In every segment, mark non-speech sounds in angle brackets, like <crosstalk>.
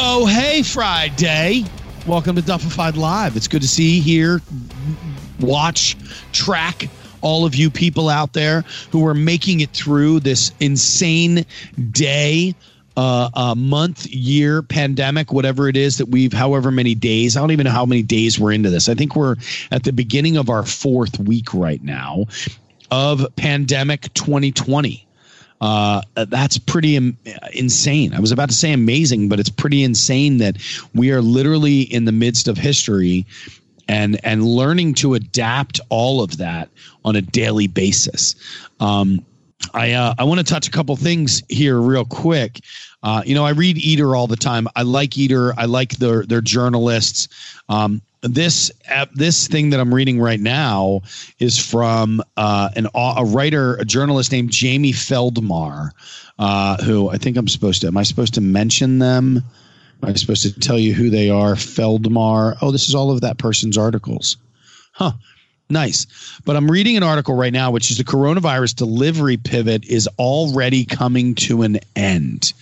Oh, hey, Friday. Welcome to Duffified Live. It's good to see here, watch, track all of you people out there who are making it through this insane day uh, uh, month, year, pandemic, whatever it is that we've, however many days. I don't even know how many days we're into this. I think we're at the beginning of our fourth week right now of pandemic 2020. Uh, that's pretty Im- insane. I was about to say amazing, but it's pretty insane that we are literally in the midst of history and and learning to adapt all of that on a daily basis. Um, I uh, I want to touch a couple things here real quick. Uh, you know, I read Eater all the time. I like Eater. I like their their journalists. Um, this app, this thing that I'm reading right now is from uh, an a writer, a journalist named Jamie Feldmar, uh, who I think I'm supposed to. Am I supposed to mention them? Am I supposed to tell you who they are? Feldmar. Oh, this is all of that person's articles. Huh. Nice. But I'm reading an article right now, which is the coronavirus delivery pivot is already coming to an end.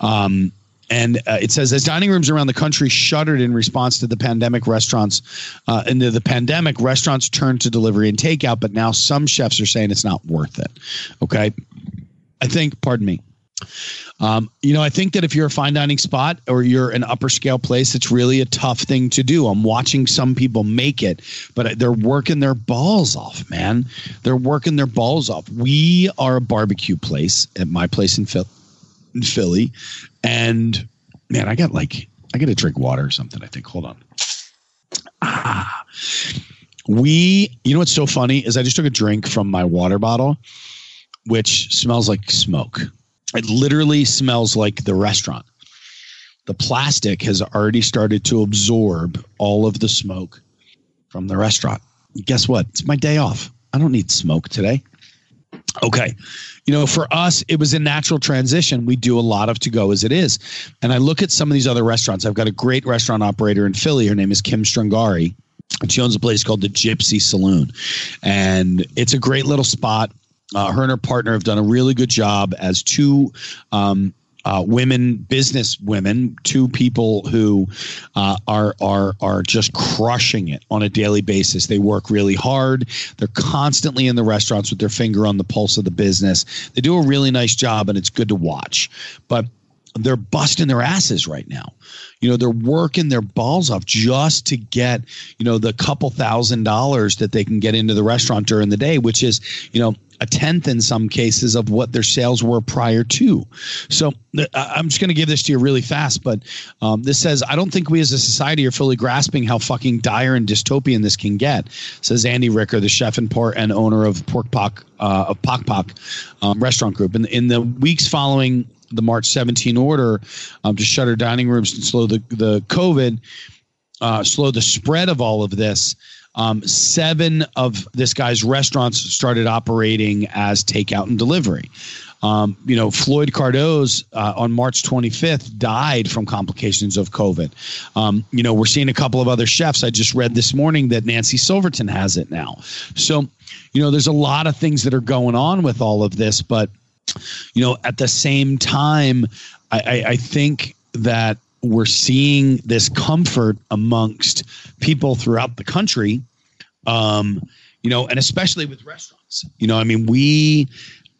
Um, and uh, it says as dining rooms around the country shuttered in response to the pandemic restaurants uh, into the pandemic restaurants turned to delivery and takeout but now some chefs are saying it's not worth it okay i think pardon me um, you know, I think that if you're a fine dining spot or you're an upper scale place, it's really a tough thing to do. I'm watching some people make it, but they're working their balls off, man. They're working their balls off. We are a barbecue place at my place in, Phil- in Philly, and man, I got like I got to drink water or something. I think. Hold on. Ah, we. You know what's so funny is I just took a drink from my water bottle, which smells like smoke. It literally smells like the restaurant. The plastic has already started to absorb all of the smoke from the restaurant. Guess what? It's my day off. I don't need smoke today. Okay. You know, for us, it was a natural transition. We do a lot of to go as it is. And I look at some of these other restaurants. I've got a great restaurant operator in Philly. Her name is Kim Strangari. She owns a place called the Gypsy Saloon. And it's a great little spot. Uh, her and her partner have done a really good job as two um, uh, women, business women, two people who uh, are are are just crushing it on a daily basis. They work really hard. They're constantly in the restaurants with their finger on the pulse of the business. They do a really nice job, and it's good to watch. But they're busting their asses right now. You know, they're working their balls off just to get, you know, the couple thousand dollars that they can get into the restaurant during the day, which is, you know, a tenth in some cases of what their sales were prior to. So I'm just going to give this to you really fast, but um, this says I don't think we as a society are fully grasping how fucking dire and dystopian this can get. Says Andy Ricker, the chef and port and owner of Pork Pock uh, of Pok Pok um, Restaurant Group. And in, in the weeks following the March 17 order um, to shutter dining rooms and slow the the COVID, uh, slow the spread of all of this. Um, seven of this guy's restaurants started operating as takeout and delivery. Um, you know, Floyd Cardoz uh, on March 25th died from complications of COVID. Um, you know, we're seeing a couple of other chefs. I just read this morning that Nancy Silverton has it now. So, you know, there's a lot of things that are going on with all of this, but you know, at the same time, I, I, I think that we're seeing this comfort amongst people throughout the country um, you know and especially with restaurants. You know i mean we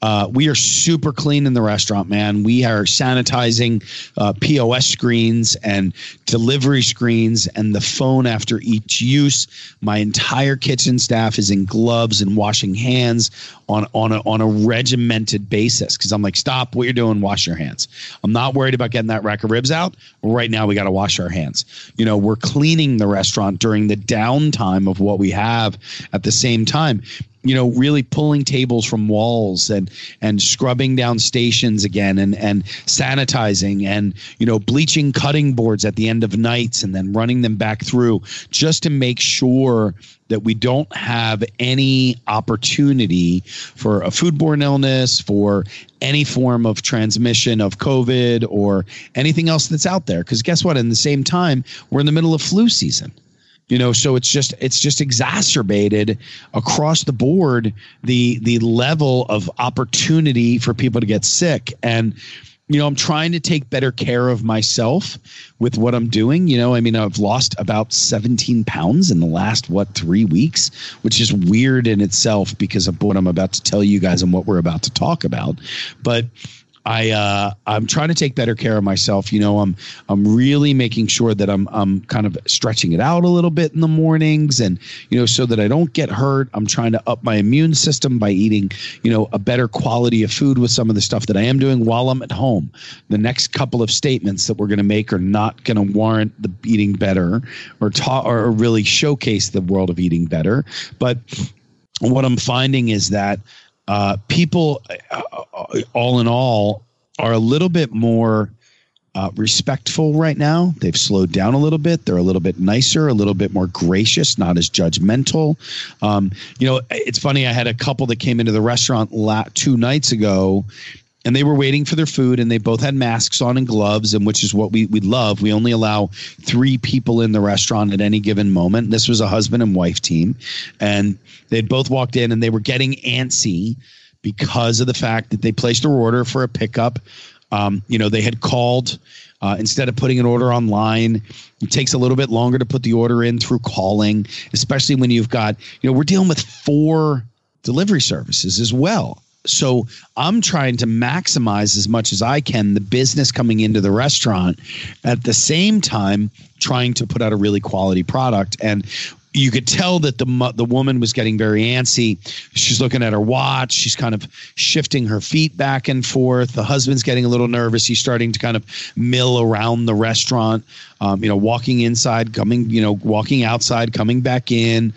uh, we are super clean in the restaurant, man. We are sanitizing uh, POS screens and delivery screens and the phone after each use. My entire kitchen staff is in gloves and washing hands on on a, on a regimented basis because I'm like, stop what you're doing, wash your hands. I'm not worried about getting that rack of ribs out. Right now, we got to wash our hands. You know, we're cleaning the restaurant during the downtime of what we have at the same time you know, really pulling tables from walls and and scrubbing down stations again and and sanitizing and you know bleaching cutting boards at the end of nights and then running them back through just to make sure that we don't have any opportunity for a foodborne illness, for any form of transmission of COVID or anything else that's out there. Because guess what? In the same time, we're in the middle of flu season you know so it's just it's just exacerbated across the board the the level of opportunity for people to get sick. And you know i'm trying to take better care of myself with what i'm doing. You know i mean i've lost about 17 pounds in the last what three weeks which is weird in itself because of what i'm about to tell you guys and what we're about to talk about. But I uh, I'm trying to take better care of myself. You know, I'm I'm really making sure that I'm I'm kind of stretching it out a little bit in the mornings, and you know, so that I don't get hurt. I'm trying to up my immune system by eating, you know, a better quality of food with some of the stuff that I am doing while I'm at home. The next couple of statements that we're going to make are not going to warrant the eating better or talk or really showcase the world of eating better, but what I'm finding is that uh, people, uh, all in all, are a little bit more uh, respectful right now. They've slowed down a little bit. They're a little bit nicer, a little bit more gracious, not as judgmental. Um, you know, it's funny. I had a couple that came into the restaurant la- two nights ago, and they were waiting for their food and they both had masks on and gloves and which is what we, we love. We only allow three people in the restaurant at any given moment. This was a husband and wife team and they'd both walked in and they were getting antsy because of the fact that they placed their order for a pickup. Um, you know they had called uh, instead of putting an order online it takes a little bit longer to put the order in through calling especially when you've got you know we're dealing with four delivery services as well so I'm trying to maximize as much as I can the business coming into the restaurant at the same time trying to put out a really quality product and you could tell that the the woman was getting very antsy. She's looking at her watch. She's kind of shifting her feet back and forth. The husband's getting a little nervous. He's starting to kind of mill around the restaurant. Um, you know, walking inside, coming, you know, walking outside, coming back in.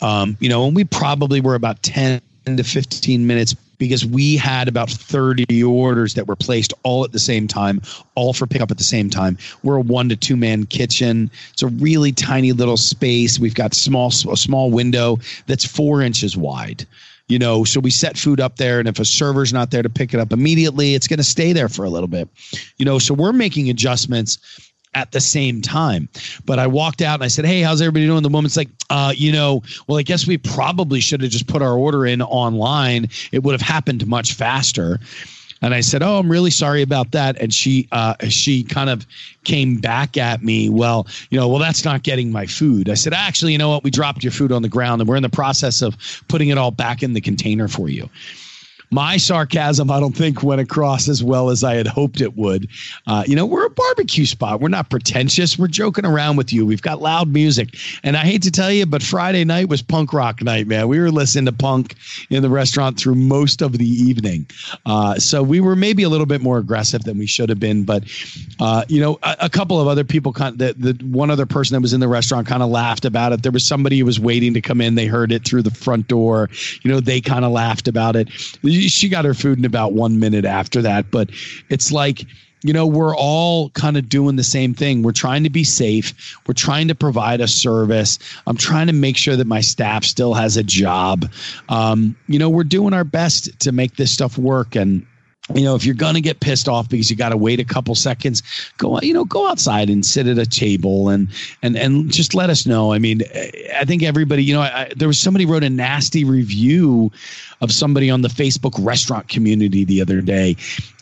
Um, you know, and we probably were about ten to fifteen minutes because we had about 30 orders that were placed all at the same time, all for pickup at the same time. We're a one to two man kitchen. It's a really tiny little space. We've got small a small window that's four inches wide. You know, so we set food up there, and if a server's not there to pick it up immediately, it's going to stay there for a little bit. You know, so we're making adjustments at the same time. But I walked out and I said, Hey, how's everybody doing? The woman's like, uh, you know, well, I guess we probably should have just put our order in online. It would have happened much faster. And I said, "Oh, I'm really sorry about that." And she, uh, she kind of came back at me. Well, you know, well, that's not getting my food. I said, "Actually, you know what? We dropped your food on the ground, and we're in the process of putting it all back in the container for you." My sarcasm, I don't think went across as well as I had hoped it would. Uh, you know, we're a barbecue spot. We're not pretentious. We're joking around with you. We've got loud music. And I hate to tell you, but Friday night was punk rock night, man. We were listening to punk in the restaurant through most of the evening. Uh, so we were maybe a little bit more aggressive than we should have been. But, uh, you know, a, a, couple of other people, kind the, the one other person that was in the restaurant kind of laughed about it. There was somebody who was waiting to come in. They heard it through the front door. You know, they kind of laughed about it she got her food in about one minute after that. But it's like, you know, we're all kind of doing the same thing. We're trying to be safe. We're trying to provide a service. I'm trying to make sure that my staff still has a job. Um, you know, we're doing our best to make this stuff work. And, you know, if you're gonna get pissed off because you got to wait a couple seconds, go you know go outside and sit at a table and and and just let us know. I mean, I think everybody, you know, I, there was somebody wrote a nasty review of somebody on the Facebook restaurant community the other day.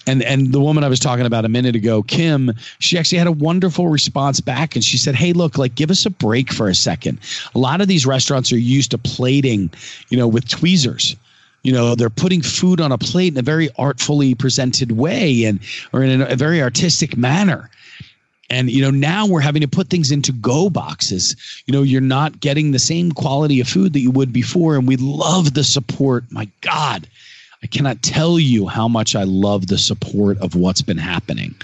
And and the woman I was talking about a minute ago, Kim, she actually had a wonderful response back and she said, "Hey, look, like give us a break for a second. A lot of these restaurants are used to plating, you know, with tweezers." You know they're putting food on a plate in a very artfully presented way and or in a, very artistic manner. And you know now we're having to put things into go boxes. You know you're not getting the same quality of food that you would before. And we love the support. My god i cannot tell you how much i love the support of what's been happening.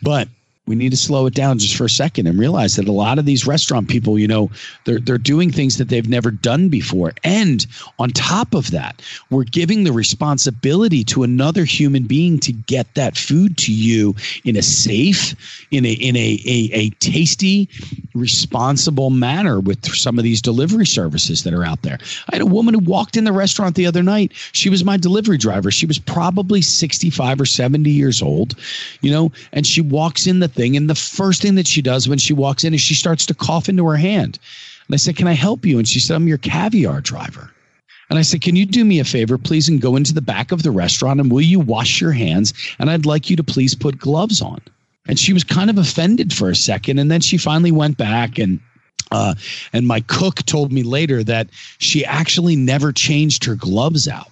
But we need to slow it down just for a second and realize that a lot of these restaurant people, you know, they're they're doing things that they've never done before. And on top of that, we're giving the responsibility to another human being to get that food to you in a safe, in a in a a, a tasty, responsible manner with some of these delivery services that are out there. I had a woman who walked in the restaurant the other night. She was my delivery driver. She was probably 65 or 70 years old, you know, and she walks in the thing. And the first thing that she does when she walks in is she starts to cough into her hand. And I said, Can I help you? And she said, I'm your caviar driver. And I said, Can you do me a favor, please, and go into the back of the restaurant and will you wash your hands? And I'd like you to please put gloves on. And she was kind of offended for a second. And then she finally went back and uh, and my cook told me later that she actually never changed her gloves out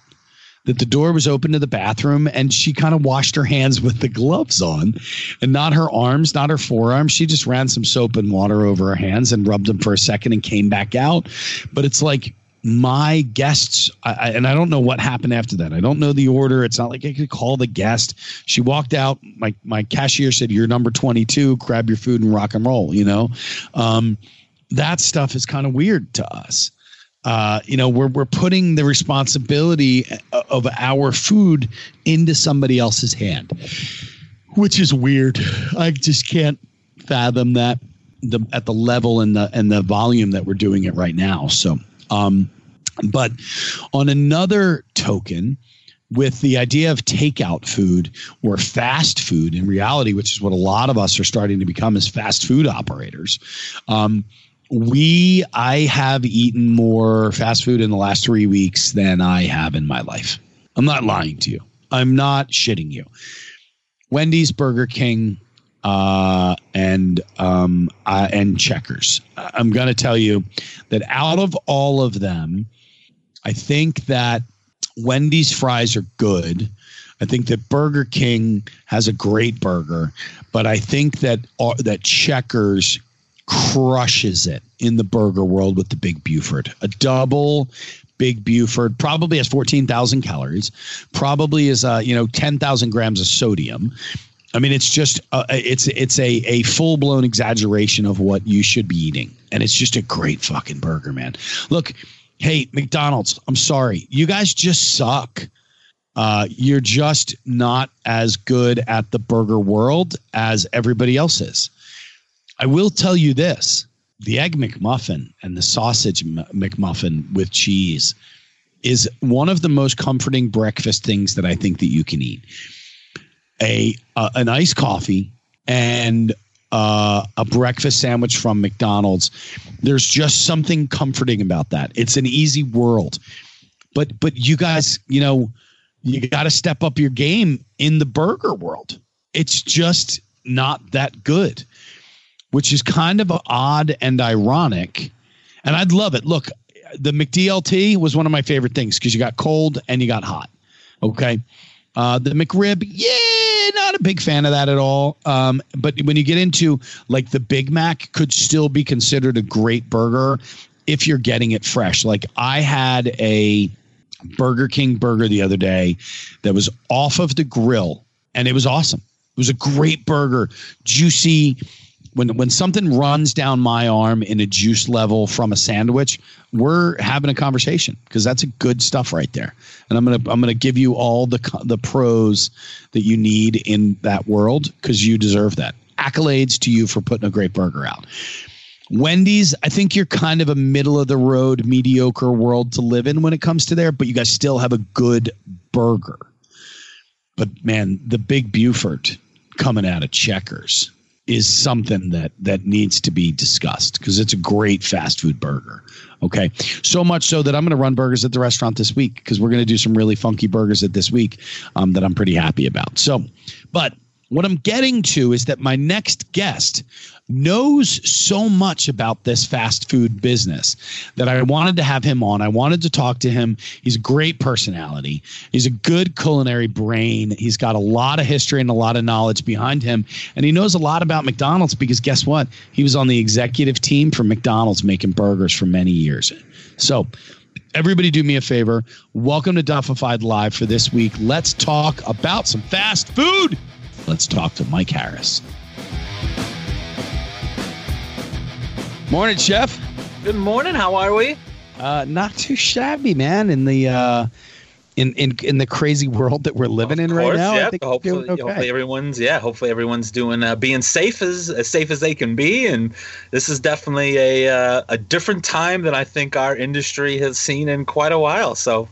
that the door was open to the bathroom and she kind of washed her hands with the gloves on and not her arms, not her forearms. She just ran some soap and water over her hands and rubbed them for a second and came back out. But it's like, my guests I, and i don't know what happened after that. I don't know the order. It's not like i could call the guest. She walked out. My my cashier said you're number 22 grab your food and rock and roll you know? Um, that stuff is kind of weird to us uh, you know, we're we're putting the responsibility of our food into somebody else's hand, which is weird. I just can't fathom that the at the level and the and the volume that we're doing it right now. So, um, but on another token, with the idea of takeout food or fast food in reality, which is what a lot of us are starting to become as fast food operators. Um, we i have eaten more fast food in the last three weeks than i have in my life. I'm not lying to you. I'm not shitting you. Wendy's burger king uh, and um, and checkers. I'm going to tell you that out of all of them i think that wendy's fries are good. I think that Burger King has a great burger, but I think that uh, that Checkers crushes it in the burger world with the Big Buford. A double Big Buford probably has 14,000 calories, probably is uh, you know 10,000 grams of sodium. I mean, it's just uh, it's it's a a full blown exaggeration of what you should be eating, and it's just a great fucking burger, man. Look, hey McDonald's, I'm sorry, you guys just suck. Uh, you're just not as good at the burger world as everybody else is. I will tell you this the egg McMuffin and the sausage McMuffin with cheese is one of the most comforting breakfast things that I think that you can eat. A uh, an iced coffee and uh, a breakfast sandwich from McDonald's. There's just something comforting about that. It's an easy world, but but you guys, you know, you got to step up your game in the burger world. It's just not that good which is kind of odd and ironic. And I'd love it. Look, the McDLT was one of my favorite things because you got cold and you got hot. Okay. Uh, the McRib, yeah, not a big fan of that at all. Um, but when you get into like the Big Mac, could still be considered a great burger if you're getting it fresh. Like I had a Burger King burger the other day that was off of the grill and it was awesome. It was a great burger, juicy when when something runs down my arm in a juice level from a sandwich, we're having a conversation because that's a good stuff right there. And I'm gonna I'm gonna give you all the the pros that you need in that world because you deserve that. Accolades to you for putting a great burger out. Wendy's, I think you're kind of a middle of the road, mediocre world to live in when it comes to there, but you guys still have a good burger. But man, the big Buford coming out of Checkers is something that that needs to be discussed because it's a great fast food burger. Okay, so much so that I'm going to run burgers at the restaurant this week because we're going to do some really funky burgers at this week um, that I'm pretty happy about. So, but what I'm getting to is that my next guest knows so much about this fast food business that I wanted to have him on. I wanted to talk to him. He's a great personality. He's a good culinary brain. He's got a lot of history and a lot of knowledge behind him. And he knows a lot about McDonald's because guess what? He was on the executive team for McDonald's making burgers for many years. So, everybody do me a favor. Welcome to Duffified Live for this week. Let's talk about some fast food. Let's talk to Mike Harris. Morning, Chef. Good morning. How are we? Uh, not too shabby, man. In the uh, in in in the crazy world that we're living in right now. Yeah. hopefully, okay. hopefully everyone's yeah. Hopefully everyone's doing uh, being safe as as safe as they can be. And this is definitely a uh, a different time than I think our industry has seen in quite a while. So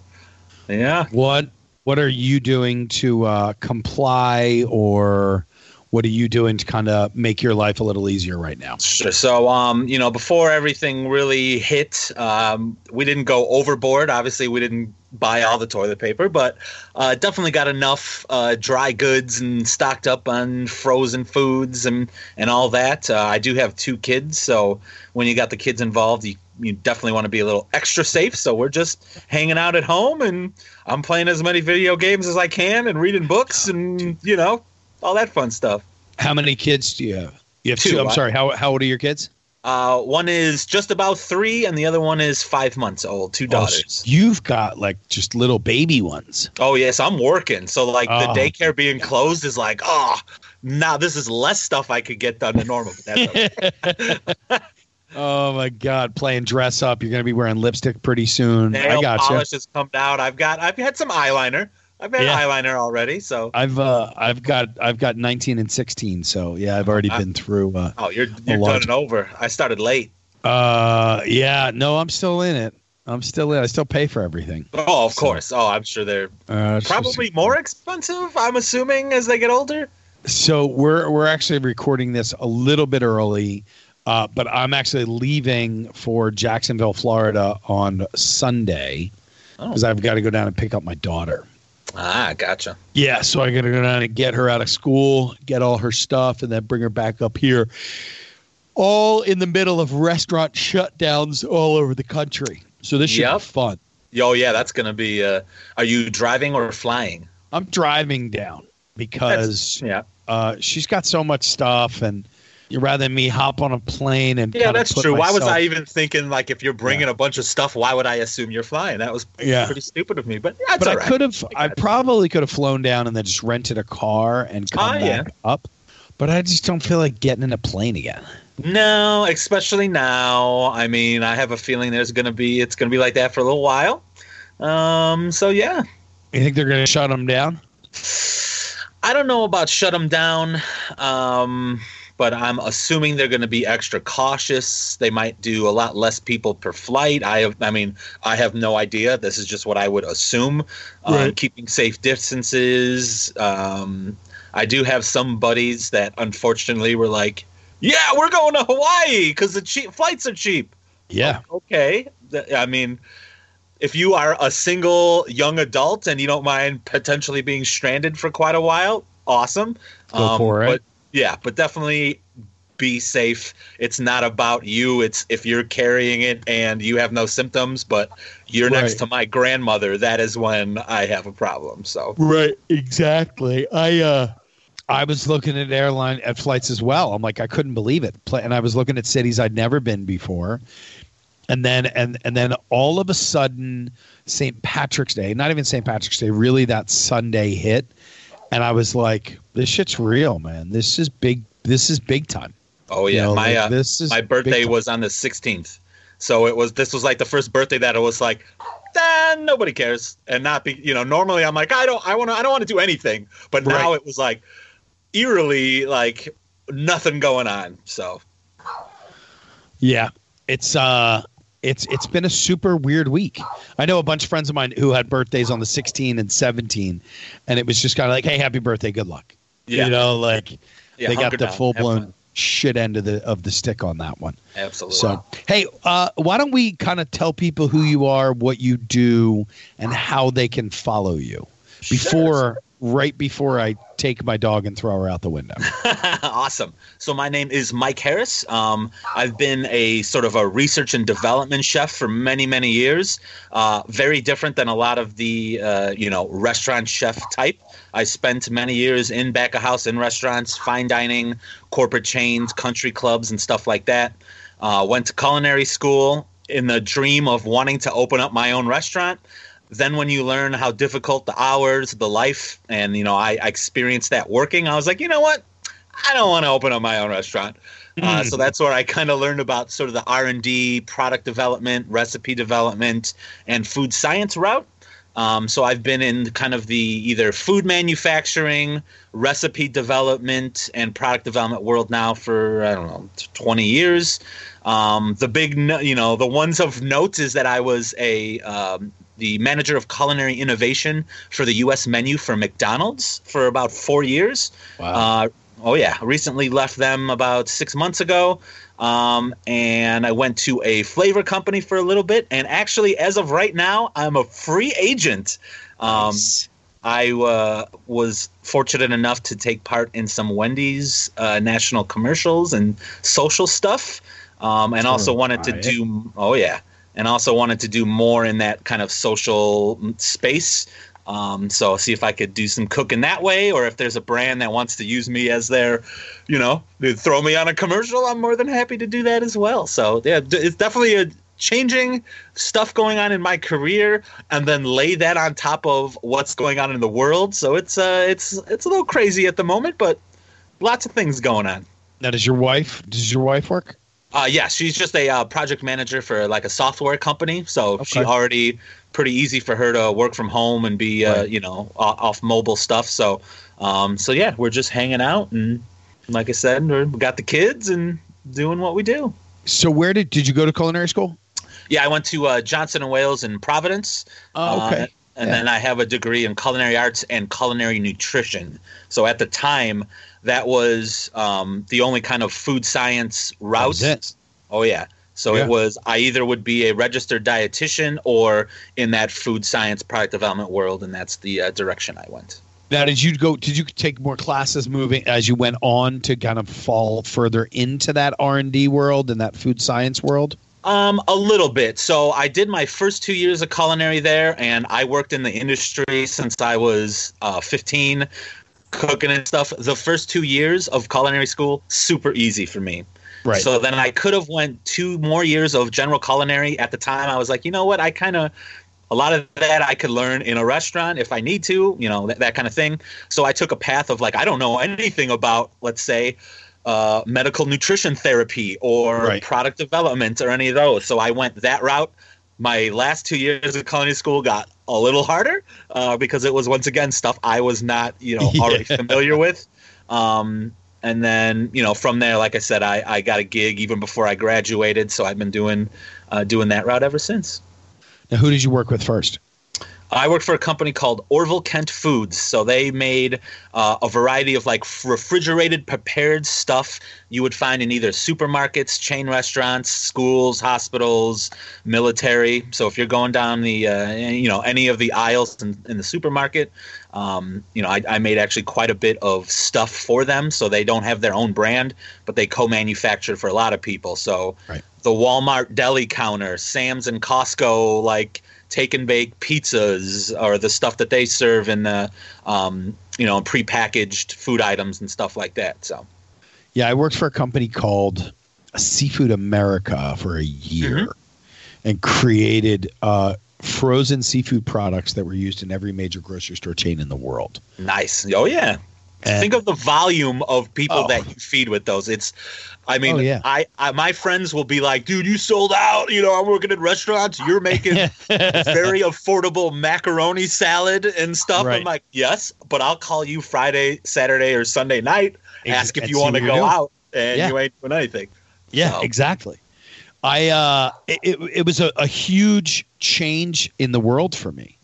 yeah. What what are you doing to uh, comply or what are you doing to kind of make your life a little easier right now? Sure. So, um, you know, before everything really hit, um, we didn't go overboard. Obviously, we didn't buy all the toilet paper, but uh, definitely got enough uh, dry goods and stocked up on frozen foods and and all that. Uh, I do have two kids, so when you got the kids involved, you you definitely want to be a little extra safe. So we're just hanging out at home, and I'm playing as many video games as I can, and reading books, and you know, all that fun stuff. How many kids do you have? You have Two. two. I'm sorry. How how old are your kids? Uh, one is just about three, and the other one is five months old. Two daughters. Oh, you've got like just little baby ones. Oh yes, I'm working. So like Oh. the daycare being closed is like, oh, now this is less stuff I could get done than normal. But that's okay. Oh my God! Playing dress up. You're gonna be wearing lipstick pretty soon. Nail I got you. polish has come out. I've got. I've had some eyeliner. I've had Yeah. eyeliner already. So I've uh I've got I've got 19 and 16. So yeah, I've already I- been through. Uh, oh, you're you're done and over. I started late. uh yeah. No, I'm still in it. I'm still in. I still pay for everything. Oh, of So- course. Oh, I'm sure they're Uh, probably more expensive. I'm assuming as they get older. So we're we're actually recording this a little bit early, uh, but I'm actually leaving for Jacksonville, Florida on Sunday Oh. because I've got to go down and pick up my daughter. Ah, gotcha. Yeah, so I got to go down and get her out of school, get all her stuff, and then bring her back up here. All in the middle of restaurant shutdowns all over the country. So this should Yep. be fun. Oh yeah, that's gonna be. Uh, are you driving or flying? I'm driving down because Yeah. uh, she's got so much stuff, and rather than me hop on a plane and Yeah, that's true. Why was I even thinking like if you're bringing a bunch of stuff, why would I assume you're flying? That was Yeah. pretty stupid of me. But but I right. could have. I it. probably could have flown down and then just rented a car and come Oh, yeah. back up. But I just don't feel like getting in a plane again. No, especially now. I mean, I have a feeling there's gonna be it's gonna be like that for a little while. Um. So yeah, You think they're going to shut them down? I don't know about shut them down. Um. But I'm assuming they're going to be extra cautious. They might do a lot less people per flight. I have, I mean, I have no idea. This is just what I would assume. Um, Right. keeping safe distances. Um, I do have some buddies that unfortunately were like, "Yeah, we're going to Hawaii because the cheap flights are cheap." Yeah. Okay, I mean, if you are a single young adult and you don't mind potentially being stranded for quite a while, awesome. Go for it. Yeah, but definitely be safe. It's not about you. It's if you're carrying it and you have no symptoms, but you're next to my grandmother, that is when I have a problem. So Right, exactly. I uh I was looking at airline at flights as well. I'm like I couldn't believe it. And I was looking at cities I'd never been before. And then and and then all of a sudden St. Patrick's Day, not even St. Patrick's Day, really that Sunday hit and I was like this shit's real, man. This is big this is big time. Oh You yeah, know, my like, uh, this is my birthday was on the 16th, so it was this was like the first birthday that it was like, eh, nobody cares, and not be you know normally I'm like I don't I want to I don't want to do anything, but now it was like eerily like nothing going on. So Yeah. It's uh it's it's been a super weird week. I know a bunch of friends of mine who had birthdays on the 16 and 17 and it was just kind of like, "Hey, happy birthday, good luck." Yeah, You know, like yeah they got the full blown shit end of the of the stick on that one. absolutely. So, hey, uh why don't we kind of tell people who you are, what you do and how they can follow you before right before I take my dog and throw her out the window. <laughs> awesome. So my name is Mike Harris. Um, I've been a sort of a research and development chef for many, many years. Uh, very different than a lot of the uh, you know restaurant chef type. I spent many years in back of house in restaurants, fine dining, corporate chains, country clubs, and stuff like that. Uh, went to culinary school in the dream of wanting to open up my own restaurant then when you learn how difficult the hours the life and you know I, I experienced that working i was like you know what I don't want to open up my own restaurant. Uh, so that's where I kind of learned about sort of the R and D, product development, recipe development, and food science route. Um, so I've been in kind of the either food manufacturing, recipe development, and product development world now for I don't know 20 years. Um, the big, no- you know, the ones of note is that I was a um, the manager of culinary innovation for the U.S. menu for McDonald's for about four years. Wow. Uh, oh yeah, recently left them about six months ago. Um, and I went to a flavor company for a little bit. And actually, as of right now, I'm a free agent. Um, I uh, was fortunate enough to take part in some Wendy's uh, national commercials and social stuff, um, and also wanted to do. Oh yeah, and also wanted to do more in that kind of social space. Um, so see if I could do some cooking that way, or if there's a brand that wants to use me as their, you know, throw me on a commercial, I'm more than happy to do that as well. So yeah, it's definitely a changing stuff going on in my career, and then lay that on top of what's going on in the world. So it's uh, it's it's a little crazy at the moment, but lots of things going on. Now, does your wife? Does your wife work? Uh, yeah, she's just a uh, project manager for like a software company, so she already pretty easy for her to work from home and be uh, Right. you know off mobile stuff. So, um, so yeah, we're just hanging out and like I said, we got the kids and doing what we do. So, where did did you go to culinary school? Yeah, I went to uh, Johnson and Wales in Providence. Oh, okay. Uh, and Yeah. then I have a degree in culinary arts and culinary nutrition. So at the time, that was um, the only kind of food science route. Oh yeah. So Yeah. it was I either would be a registered dietitian or in that food science product development world, and that's the uh, direction I went. Now, did you go? Did you take more classes moving as you went on to kind of fall further into that R and D world and that food science world? Um, a little bit. So I did my first two years of culinary there, and I worked in the industry since I was uh, 15, cooking and stuff. The first two years of culinary school, super easy for me. Right. So then I could have went two more years of general culinary. At the time, I was like, you know what? I kind of a lot of that I could learn in a restaurant if I need to, you know, that, that kind of thing. So I took a path of like, I don't know anything about, let's say, uh, medical nutrition therapy or Right. product development or any of those. So I went that route. My last two years of culinary school got a little harder uh, because it was once again stuff I was not, you know, <laughs> already Yeah. familiar with. Um, and then, you know, from there, like I said, I, I got a gig even before I graduated. So I've been doing uh, doing that route ever since. Now, who did you work with first? I worked for a company called Orval Kent Foods. So they made uh, a variety of like refrigerated prepared stuff you would find in either supermarkets, chain restaurants, schools, hospitals, military. So if you're going down the, uh, you know, any of the aisles in, in the supermarket, um, you know, I, I made actually quite a bit of stuff for them. So they don't have their own brand, but they co-manufacture for a lot of people. So Right. the Walmart deli counter, Sam's and Costco, like take and bake pizzas or the stuff that they serve in the, um, you know, prepackaged food items and stuff like that. So, Yeah, I worked for a company called Seafood America for a year and created uh, frozen seafood products that were used in every major grocery store chain in the world. nice. Oh, yeah. And- Think of the volume of people Oh. that you feed with those. It's, I mean, Oh, yeah. I, I, my friends will be like, dude, you sold out. You know, I'm working in restaurants. You're making <laughs> very affordable macaroni salad and stuff. Right. I'm like, yes, but I'll call you Friday, Saturday, or Sunday night, Ex- ask if you want to go doing. out, and Yeah. you ain't doing anything. Yeah, So- exactly. I uh it, it, was a, a huge change in the world for me.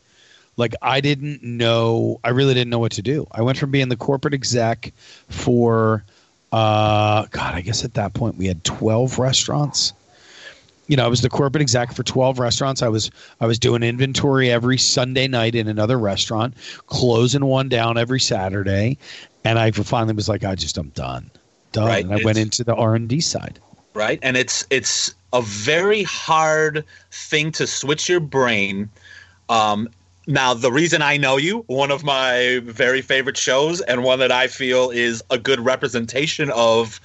Like I didn't know I really didn't know what to do. I went from being the corporate exec for uh god, I guess at that point we had 12 restaurants. You know, I was the corporate exec for 12 restaurants. I was I was doing inventory every Sunday night in another restaurant, closing one down every Saturday, and I finally was like I just I'm done. Done. Right, And I went into the R&D side. right? And it's it's a very hard thing to switch your brain. Um, now, the reason I know you, one of my very favorite shows, and one that I feel is a good representation of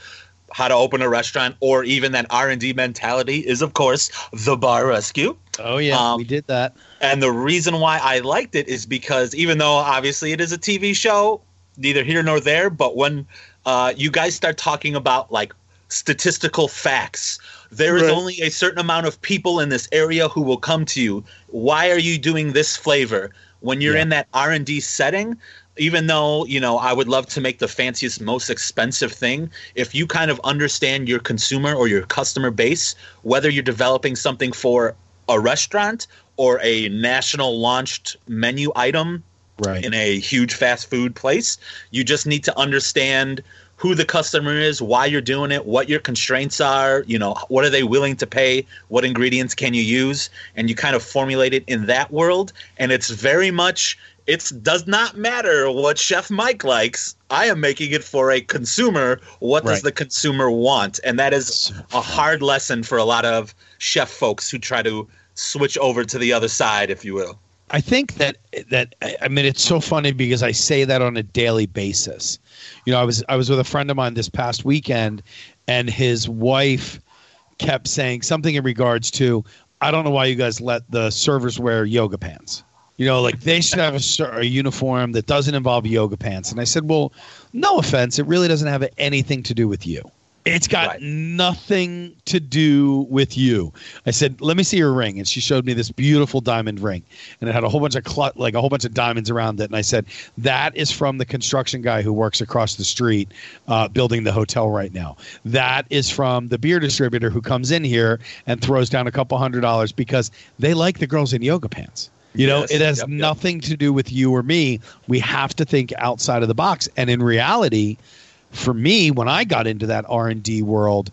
how to open a restaurant or even that R and D mentality, is of course the Bar Rescue. Oh yeah, Um, we did that. And the reason why I liked it is because even though obviously it is a TV show, neither here nor there, but when uh, you guys start talking about like statistical facts. There is Right. only a certain amount of people in this area who will come to you. Why are you doing this flavor? When you're Yeah. in that R and D setting, even though you know I would love to make the fanciest, most expensive thing, if you kind of understand your consumer or your customer base, whether you're developing something for a restaurant or a national launched menu item Right. in a huge fast food place. You just need to understand who the customer is, why you're doing it, what your constraints are, you know, what are they willing to pay, what ingredients can you use, and you kind of formulate it in that world and it's very much it does not matter what Chef Mike likes. I am making it for a consumer. What does the consumer want? And that is a hard lesson for a lot of chef folks who try to switch over to the other side, if you will. I think that that I mean it's so funny because I say that on a daily basis. You know, I was I was with a friend of mine this past weekend, and his wife kept saying something in regards to I don't know why you guys let the servers wear yoga pants. You know, like they should have a, a uniform that doesn't involve yoga pants. And I said, well, no offense, it really doesn't have anything to do with you. It's got Right. nothing to do with you. I said, "Let me see your ring," and she showed me this beautiful diamond ring, and it had a whole bunch of cl- like a whole bunch of diamonds around it. And I said, "That is from the construction guy who works across the street, uh, building the hotel right now. That is from the beer distributor who comes in here and throws down a couple hundred dollars because they like the girls in yoga pants." You know, Yes. it has Yep, yep. nothing to do with you or me. We have to think outside of the box, and in reality for me when i got into that r&d world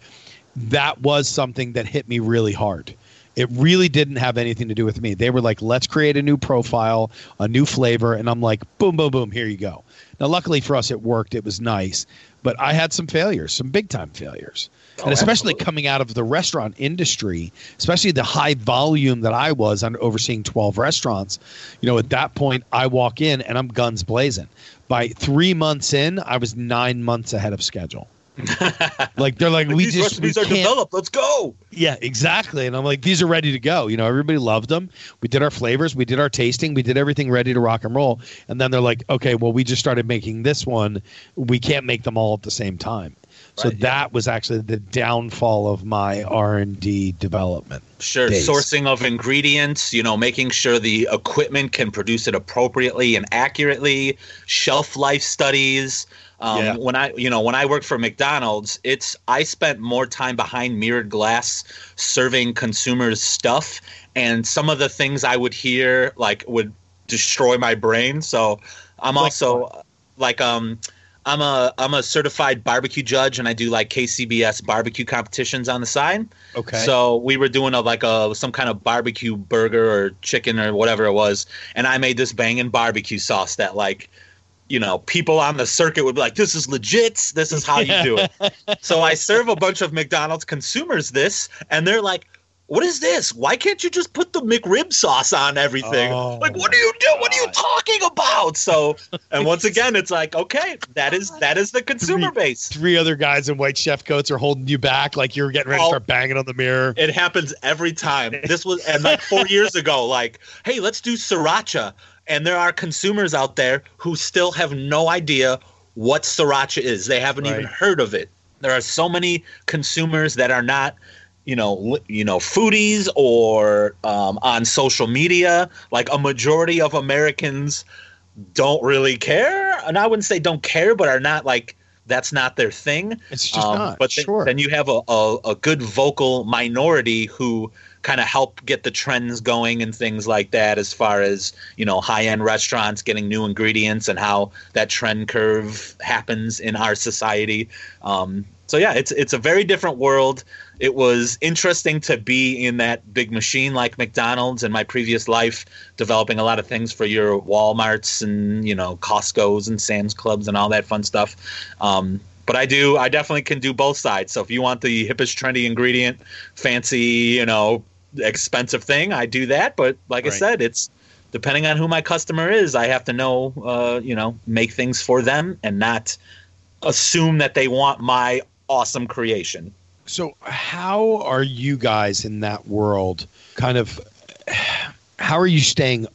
that was something that hit me really hard. It really didn't have anything to do with me. They were like let's create a new profile a new flavor and i'm like boom boom boom here you go. Now luckily for us it worked. It was nice. But i had some failures some big time failures oh, and Oh, especially absolutely. coming out of the restaurant industry especially the high volume that i was on overseeing 12 restaurants you know at that point i walk in and i'm guns blazing by three months in i was nine months ahead of schedule <laughs> like they're like we These just we recipes are can't developed. Let's go. yeah, exactly. And I'm like, these are ready to go. You know, everybody loved them. We did our flavors, we did our tasting, we did everything ready to rock and roll. And then they're like, okay, well, we just started making this one. We can't make them all at the same time. So Right, yeah. that was actually the downfall of my R and D development. Sure, days. sourcing of ingredients, you know, making sure the equipment can produce it appropriately and accurately, shelf life studies. Um, Yeah. When I, you know, when I worked for McDonald's, it's I spent more time behind mirrored glass serving consumers stuff, and some of the things I would hear like would destroy my brain. So I'm Like also like um. I'm a I'm a certified barbecue judge and I do like KCBS barbecue competitions on the side. Okay. So we were doing a like a some kind of barbecue burger or chicken or whatever it was, and I made this banging barbecue sauce that like, you know, people on the circuit would be like, "This is legit. This is how you do it." <laughs> so I serve a bunch of McDonald's consumers this, and they're like. What is this? Why can't you just put the McRib sauce on everything? Oh, like, what are you doing? What are you talking about? So, and once again, it's like, okay, that is that is the consumer base. Three other guys in white chef coats are holding you back like you're getting ready to Oh. start banging on the mirror. It happens every time. This was and like four <laughs> years ago, like, hey, let's do sriracha. And there are consumers out there who still have no idea what sriracha is. They haven't even heard of it. There are so many consumers that are not, you know, you know, foodies or um, on social media. Like a majority of Americans don't really care, and I wouldn't say don't care, but are not like that's not their thing. It's just Um, not. But then, sure. then you have a, a, a good vocal minority who kind of help get the trends going and things like that as far as you know high end restaurants getting new ingredients and how that trend curve happens in our society um, so yeah it's it's a very different world. It was interesting to be in that big machine like McDonald's in my previous life developing a lot of things for your Walmarts and you know Costco's and Sam's Clubs and all that fun stuff. Um, but I do I definitely can do both sides. So if you want the hippest trendy ingredient fancy you know expensive thing I do that. But like I said it's depending on who my customer is I have to know uh, you know make things for them and not assume that they want my awesome creation So, how are you guys in that world? Kind of, how are you staying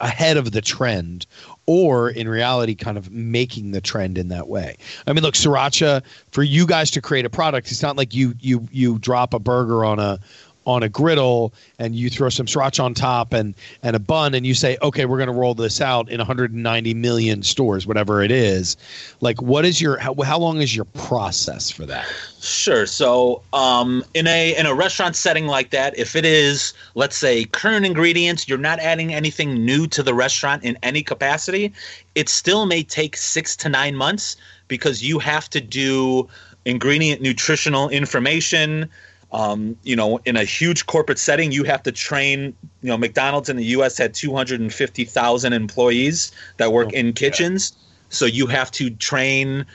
ahead of the trend, or in reality kind of making the trend in that way i mean look sriracha for you guys to create a product it's not like you you you drop a burger on a on a griddle and you throw some sriracha on top and and a bun and you say okay we're going to roll this out in 190 million stores whatever it is like what is your how, how long is your process for that Sure. So, um, in a in a restaurant setting like that, if it is, let's say, current ingredients, you're not adding anything new to the restaurant in any capacity. It still may take six to nine months because you have to do ingredient nutritional information. Um, you know, in a huge corporate setting, you have to train. You know, McDonald's in the U.S. had 250,000 employees that work in kitchens, so you have to train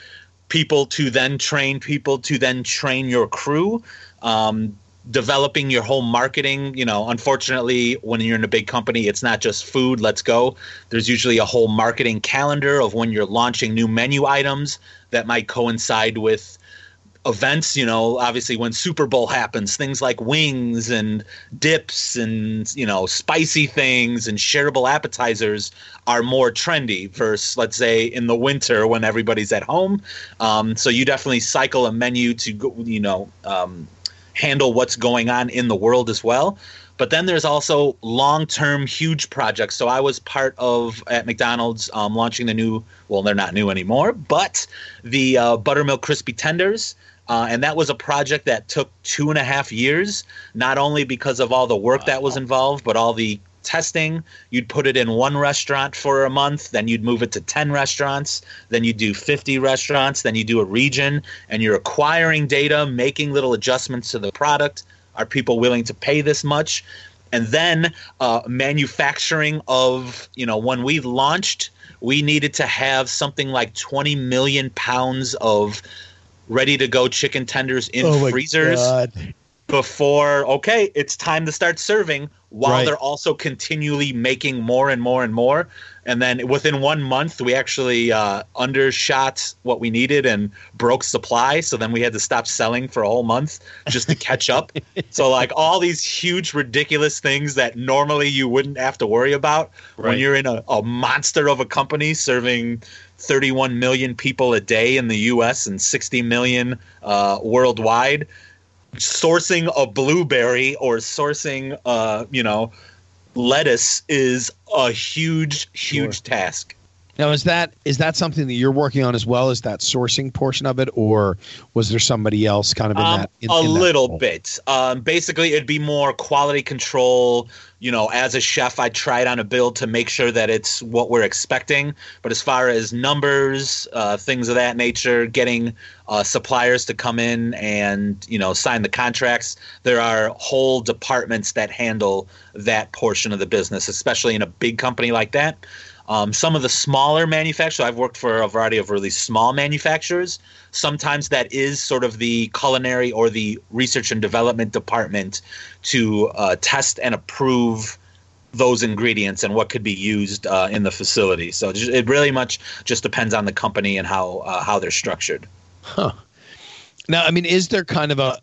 people to then train people to then train your crew. Um, developing your whole marketing you know unfortunately when you're in a big company it's not just food let's go there's usually a whole marketing calendar of when you're launching new menu items that might coincide with events you know obviously when super bowl happens things like wings and dips and you know spicy things and shareable appetizers are more trendy versus let's say in the winter when everybody's at home. Um, so you definitely cycle a menu to you know um, handle what's going on in the world as well. But then there's also long-term huge projects. So i was part of at mcdonald's um, launching the new well they're not new anymore but the uh, buttermilk crispy tenders uh, and that was a project that took two and a half years, not only because of all the work that was involved, but all the testing. You'd put it in one restaurant for a month, then you'd move it to 10 restaurants, then you'd do 50 restaurants, then you do a region, and you're acquiring data, making little adjustments to the product. Are people willing to pay this much? And then uh, manufacturing of, you know, when we launched, we needed to have something like 20 million pounds of ready to go chicken tenders in Oh freezers God. before okay it's time to start serving while Right. they're also continually making more and more and more and then within one month we actually uh, undershot what we needed and broke supply so then we had to stop selling for a whole month just to catch up <laughs> so like all these huge ridiculous things that normally you wouldn't have to worry about when you're in a, a monster of a company serving 31 million people a day in the us and 60 million uh, worldwide. Sourcing a blueberry or sourcing uh you know lettuce is a huge huge task Now, is that is that something that you're working on as well? Is that sourcing portion of it, or was there somebody else kind of in um, that? In, a in little bit um basically it'd be more quality control you know as a chef i tried on a build to make sure that it's what we're expecting but as far as numbers uh, things of that nature getting uh, suppliers to come in and you know sign the contracts there are whole departments that handle that portion of the business especially in a big company like that um, some of the smaller manufacturers, I've worked for a variety of really small manufacturers. Sometimes that is sort of the culinary or the research and development department to uh, test and approve those ingredients and what could be used uh, in the facility. So it really much just depends on the company and how uh, how they're structured. Huh. Now, I mean, is there kind of a?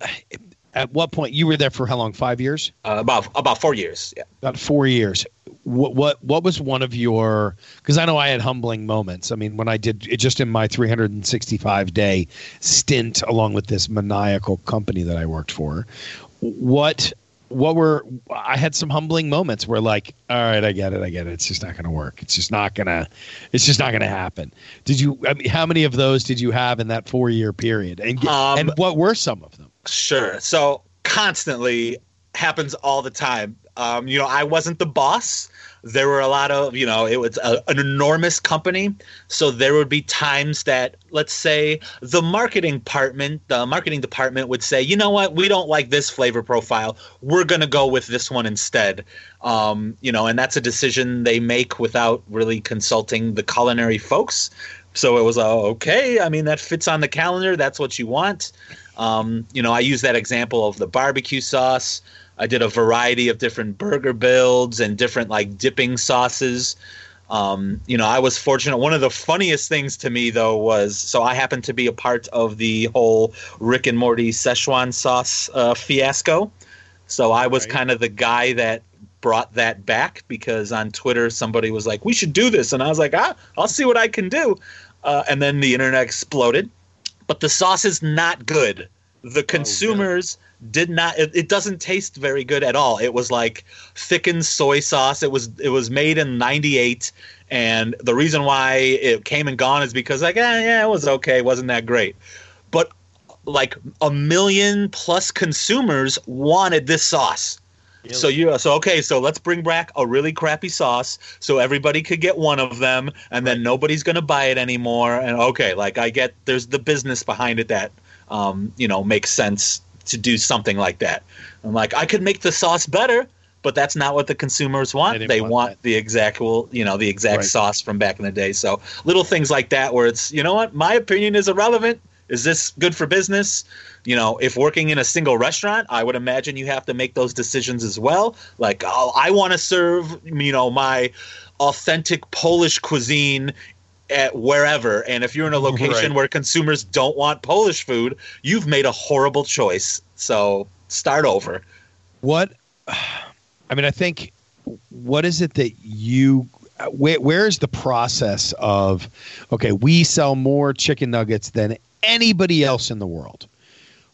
At what point you were there for how long? Five years? Uh, about about four years. Yeah. About four years. What what what was one of your? Because I know I had humbling moments. I mean, when I did it just in my 365 day stint along with this maniacal company that I worked for. What what were I had some humbling moments where like, all right, I get it, I get it. It's just not going to work. It's just not gonna. It's just not going to happen. Did you? I mean, how many of those did you have in that four year period? And Um, and what were some of them? Sure. So constantly happens all the time. Um, you know, I wasn't the boss. There were a lot of, you know, it was a, an enormous company. So there would be times that, let's say, the marketing department, the marketing department would say, you know what, we don't like this flavor profile. We're going to go with this one instead. Um, you know, and that's a decision they make without really consulting the culinary folks. So it was, uh, okay, I mean, that fits on the calendar. That's what you want. Um, you know, I use that example of the barbecue sauce. I did a variety of different burger builds and different like dipping sauces. Um, you know, I was fortunate. One of the funniest things to me though was so I happened to be a part of the whole Rick and Morty Szechuan sauce uh, fiasco. So I was Right. kind of the guy that brought that back because on Twitter somebody was like, "We should do this," and I was like, "Ah, I'll see what I can do." Uh, and then the internet exploded. But the sauce is not good. The consumers did not. It, it doesn't taste very good at all. It was like thickened soy sauce. It was it was made in '98, and the reason why it came and gone is because like, eh, yeah, it was okay. It wasn't that great. But like a million plus consumers wanted this sauce. So you so okay, so let's bring back a really crappy sauce so everybody could get one of them and then nobody's going to buy it anymore and okay, like I get there's the business behind it that um, you know, makes sense to do something like that. I'm like I could make the sauce better, but that's not what the consumers want. They They, want want the exact well, you know, the exact Right. sauce from back in the day. So little things like that where it's, you know what, my opinion is irrelevant. Is this good for business? You know, if working in a single restaurant, I would imagine you have to make those decisions as well. Like, oh, I want to serve, you know, my authentic Polish cuisine at wherever. And if you're in a location Right. where consumers don't want Polish food, you've made a horrible choice. So start over. What <sighs> I mean, I think what is it that you where, where is the process of okay, we sell more chicken nuggets than anybody else in the world.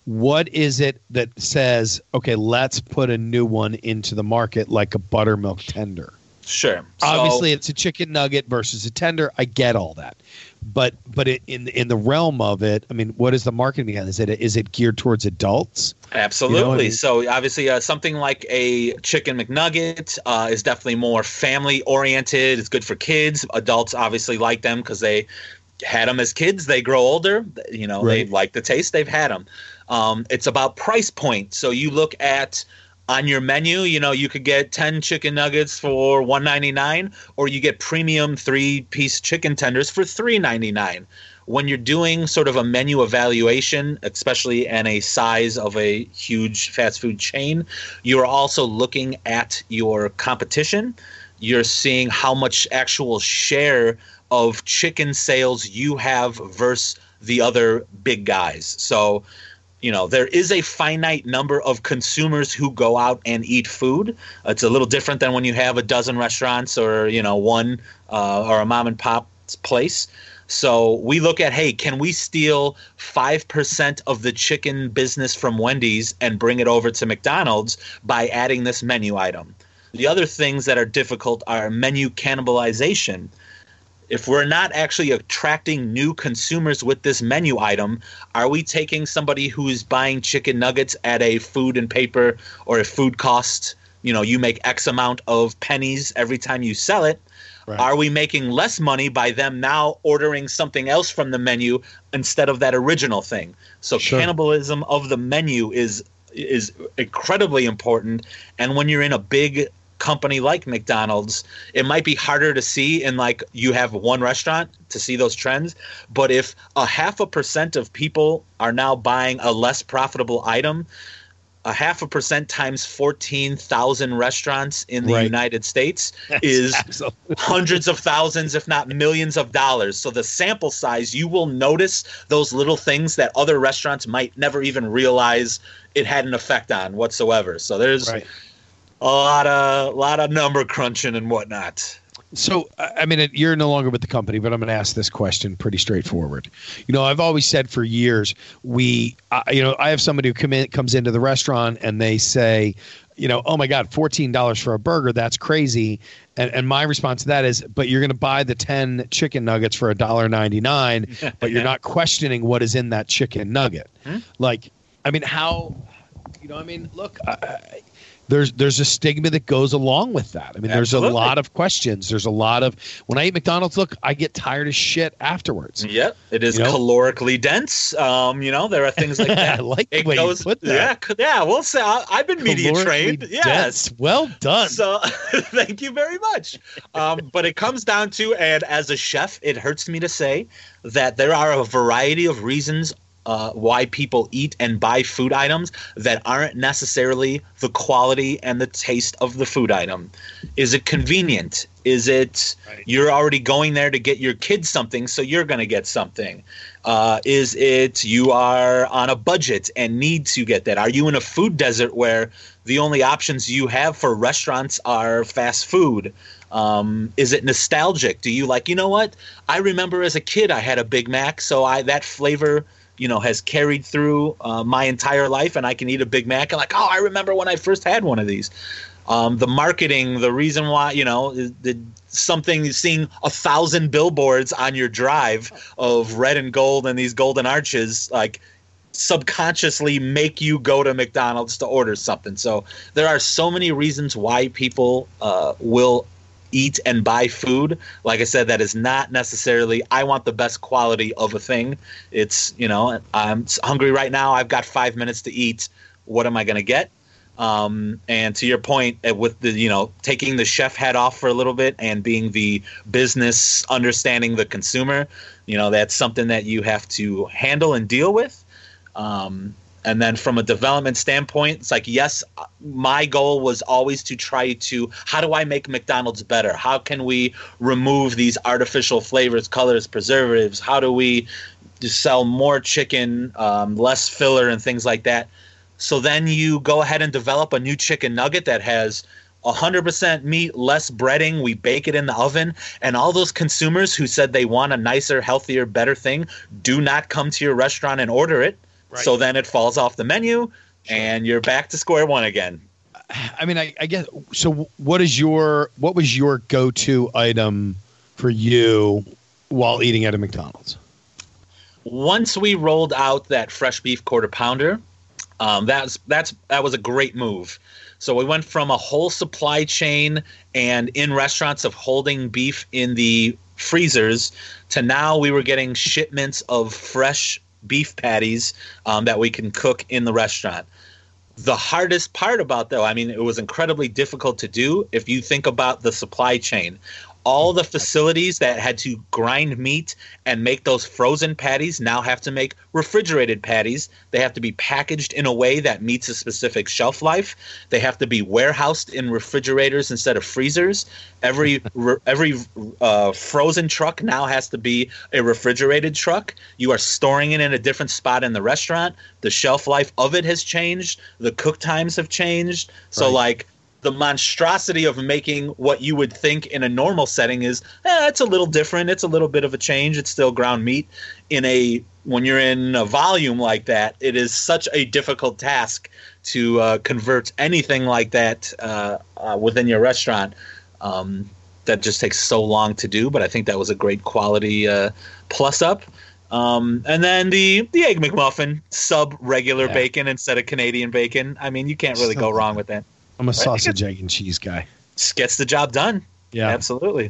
What is it that says, okay, let's put a new one into the market like a buttermilk tender? Sure. So- Obviously, it's a chicken nugget versus a tender. I get all that, but but it, in in the realm of it, I mean, what is the marketing behind? Is it is it geared towards adults? Absolutely. You know I mean? So obviously, uh, something like a chicken McNugget uh, is definitely more family oriented. It's good for kids. Adults obviously like them because they had them as kids. They grow older. You know, they like the taste. They've had them. Um, it's about price point. So you look at on your menu, you know, you could get 10 chicken nuggets for 199 or you get premium 3-piece chicken tenders for 399. When you're doing sort of a menu evaluation, especially in a size of a huge fast food chain, you're also looking at your competition. You're seeing how much actual share of chicken sales you have versus the other big guys. So, you know there is a finite number of consumers who go out and eat food. It's a little different than when you have a dozen restaurants or you know one uh, or a mom and pop place. So we look at hey can we steal 5% of the chicken business from wendy's and bring it over to mcdonald's by adding this menu item? The other things that are difficult are menu cannibalization if we're not actually attracting new consumers with this menu item, are we taking somebody who's buying chicken nuggets at a food and paper or a food cost? You know, you make X amount of pennies every time you sell it. Right. Are we making less money by them now ordering something else from the menu instead of that original thing? So Sure. cannibalism of the menu is is incredibly important. And when you're in a big company like McDonald's, it might be harder to see in like you have one restaurant to see those trends. But if a half a percent of people are now buying a less profitable item, a half a percent times 14,000 restaurants in the Right. United States <laughs> is Absolutely. <laughs> hundreds of thousands, if not millions of dollars. So the sample size, you will notice those little things that other restaurants might never even realize it had an effect on whatsoever. So there's Right. A lot of a lot of number crunching and whatnot. So, I mean, you're no longer with the company, but I'm going to ask this question pretty straightforward. You know, I've always said for years, we, I you know, I have somebody who come in, comes into the restaurant and they say, you know, oh my God, $14 for a burger, that's crazy. And, and my response to that is, but you're going to buy the 10 chicken nuggets for $1.99, <laughs> but you're not questioning what is in that chicken nugget. Hmm? Like, I mean, how, you know, I mean, look, I- there's there's a stigma that goes along with that. I mean, there's a lot of questions. There's a lot of when I eat McDonald's, look, I get tired as shit afterwards. Yep, it is You know? calorically dense. Um, you know, there are things like <laughs> I that. like the it you goes, yeah, yeah. We'll say I, I've been media trained. Yes, dense. Well done. So <laughs> thank you very much. Um, but it comes down to, and as a chef, it hurts me to say that there are a variety of reasons uh, why people eat and buy food items that aren't necessarily the quality and the taste of the food item. Is it convenient? Is it Right. you're already going there to get your kids something, so you're going to get something? Uh, is it you are on a budget and need to get that? Are you in a food desert where the only options you have for restaurants are fast food? Um, is it nostalgic? Do you like, you know what? I remember as a kid I had a Big Mac, so I that flavor, you know, has carried through uh, my entire life, and I can eat a Big Mac and like, oh, I remember when I first had one of these. Um, the marketing, the reason why, you know, the something seeing a thousand billboards on your drive of red and gold and these golden arches, like subconsciously make you go to McDonald's to order something. So there are so many reasons why people uh, will eat and buy food. Like I said, that is not necessarily I want the best quality of a thing. It's you know I'm hungry right now. I've got five minutes to eat. What am I going to get? Um, and to your point, uh, with the you know taking the chef hat off for a little bit and being the business, understanding the consumer, you know that's something that you have to handle and deal with. Um, and then from a development standpoint, it's like, yes, my goal was always to try to how do I make McDonald's better? How can we remove these artificial flavors, colors, preservatives? How do we sell more chicken, um, less filler, and things like that? So then you go ahead and develop a new chicken nugget that has 100% meat, less breading. We bake it in the oven. And all those consumers who said they want a nicer, healthier, better thing do not come to your restaurant and order it. So then it falls off the menu and you're back to square one again. <sighs> I mean, I, I guess. So, what is your what was your go to item for you while eating at a McDonald's? Once we rolled out that fresh beef quarter pounder, um, that's that's that was a great move. So we went from a whole supply chain and in restaurants of holding beef in the freezers to now we were getting shipments of fresh beef patties um, that we can cook in the restaurant. The hardest part about though, I mean, it was incredibly difficult to do. If you think about the supply chain, all the facilities that had to grind meat and make those frozen patties now have to make refrigerated patties. They have to be packaged in a way that meets a specific shelf life. They have to be warehoused in refrigerators instead of freezers. Every <laughs> re- every uh, frozen truck now has to be a refrigerated truck. You are storing it in a different spot in the restaurant. The shelf life of it has changed. The cook times have changed. So Right. like the monstrosity of making what you would think in a normal setting is eh, it's a little different it's a little bit of a change it's still ground meat in a when you're in a volume like that it is such a difficult task to uh, convert anything like that uh, uh, within your restaurant um, that just takes so long to do but i think that was a great quality uh, plus up um, and then the the egg McMuffin sub regular Yeah. bacon instead of Canadian bacon. I mean, you can't really go wrong with that. I'm a sausage, egg, and cheese guy. Gets the job done. Yeah. Absolutely.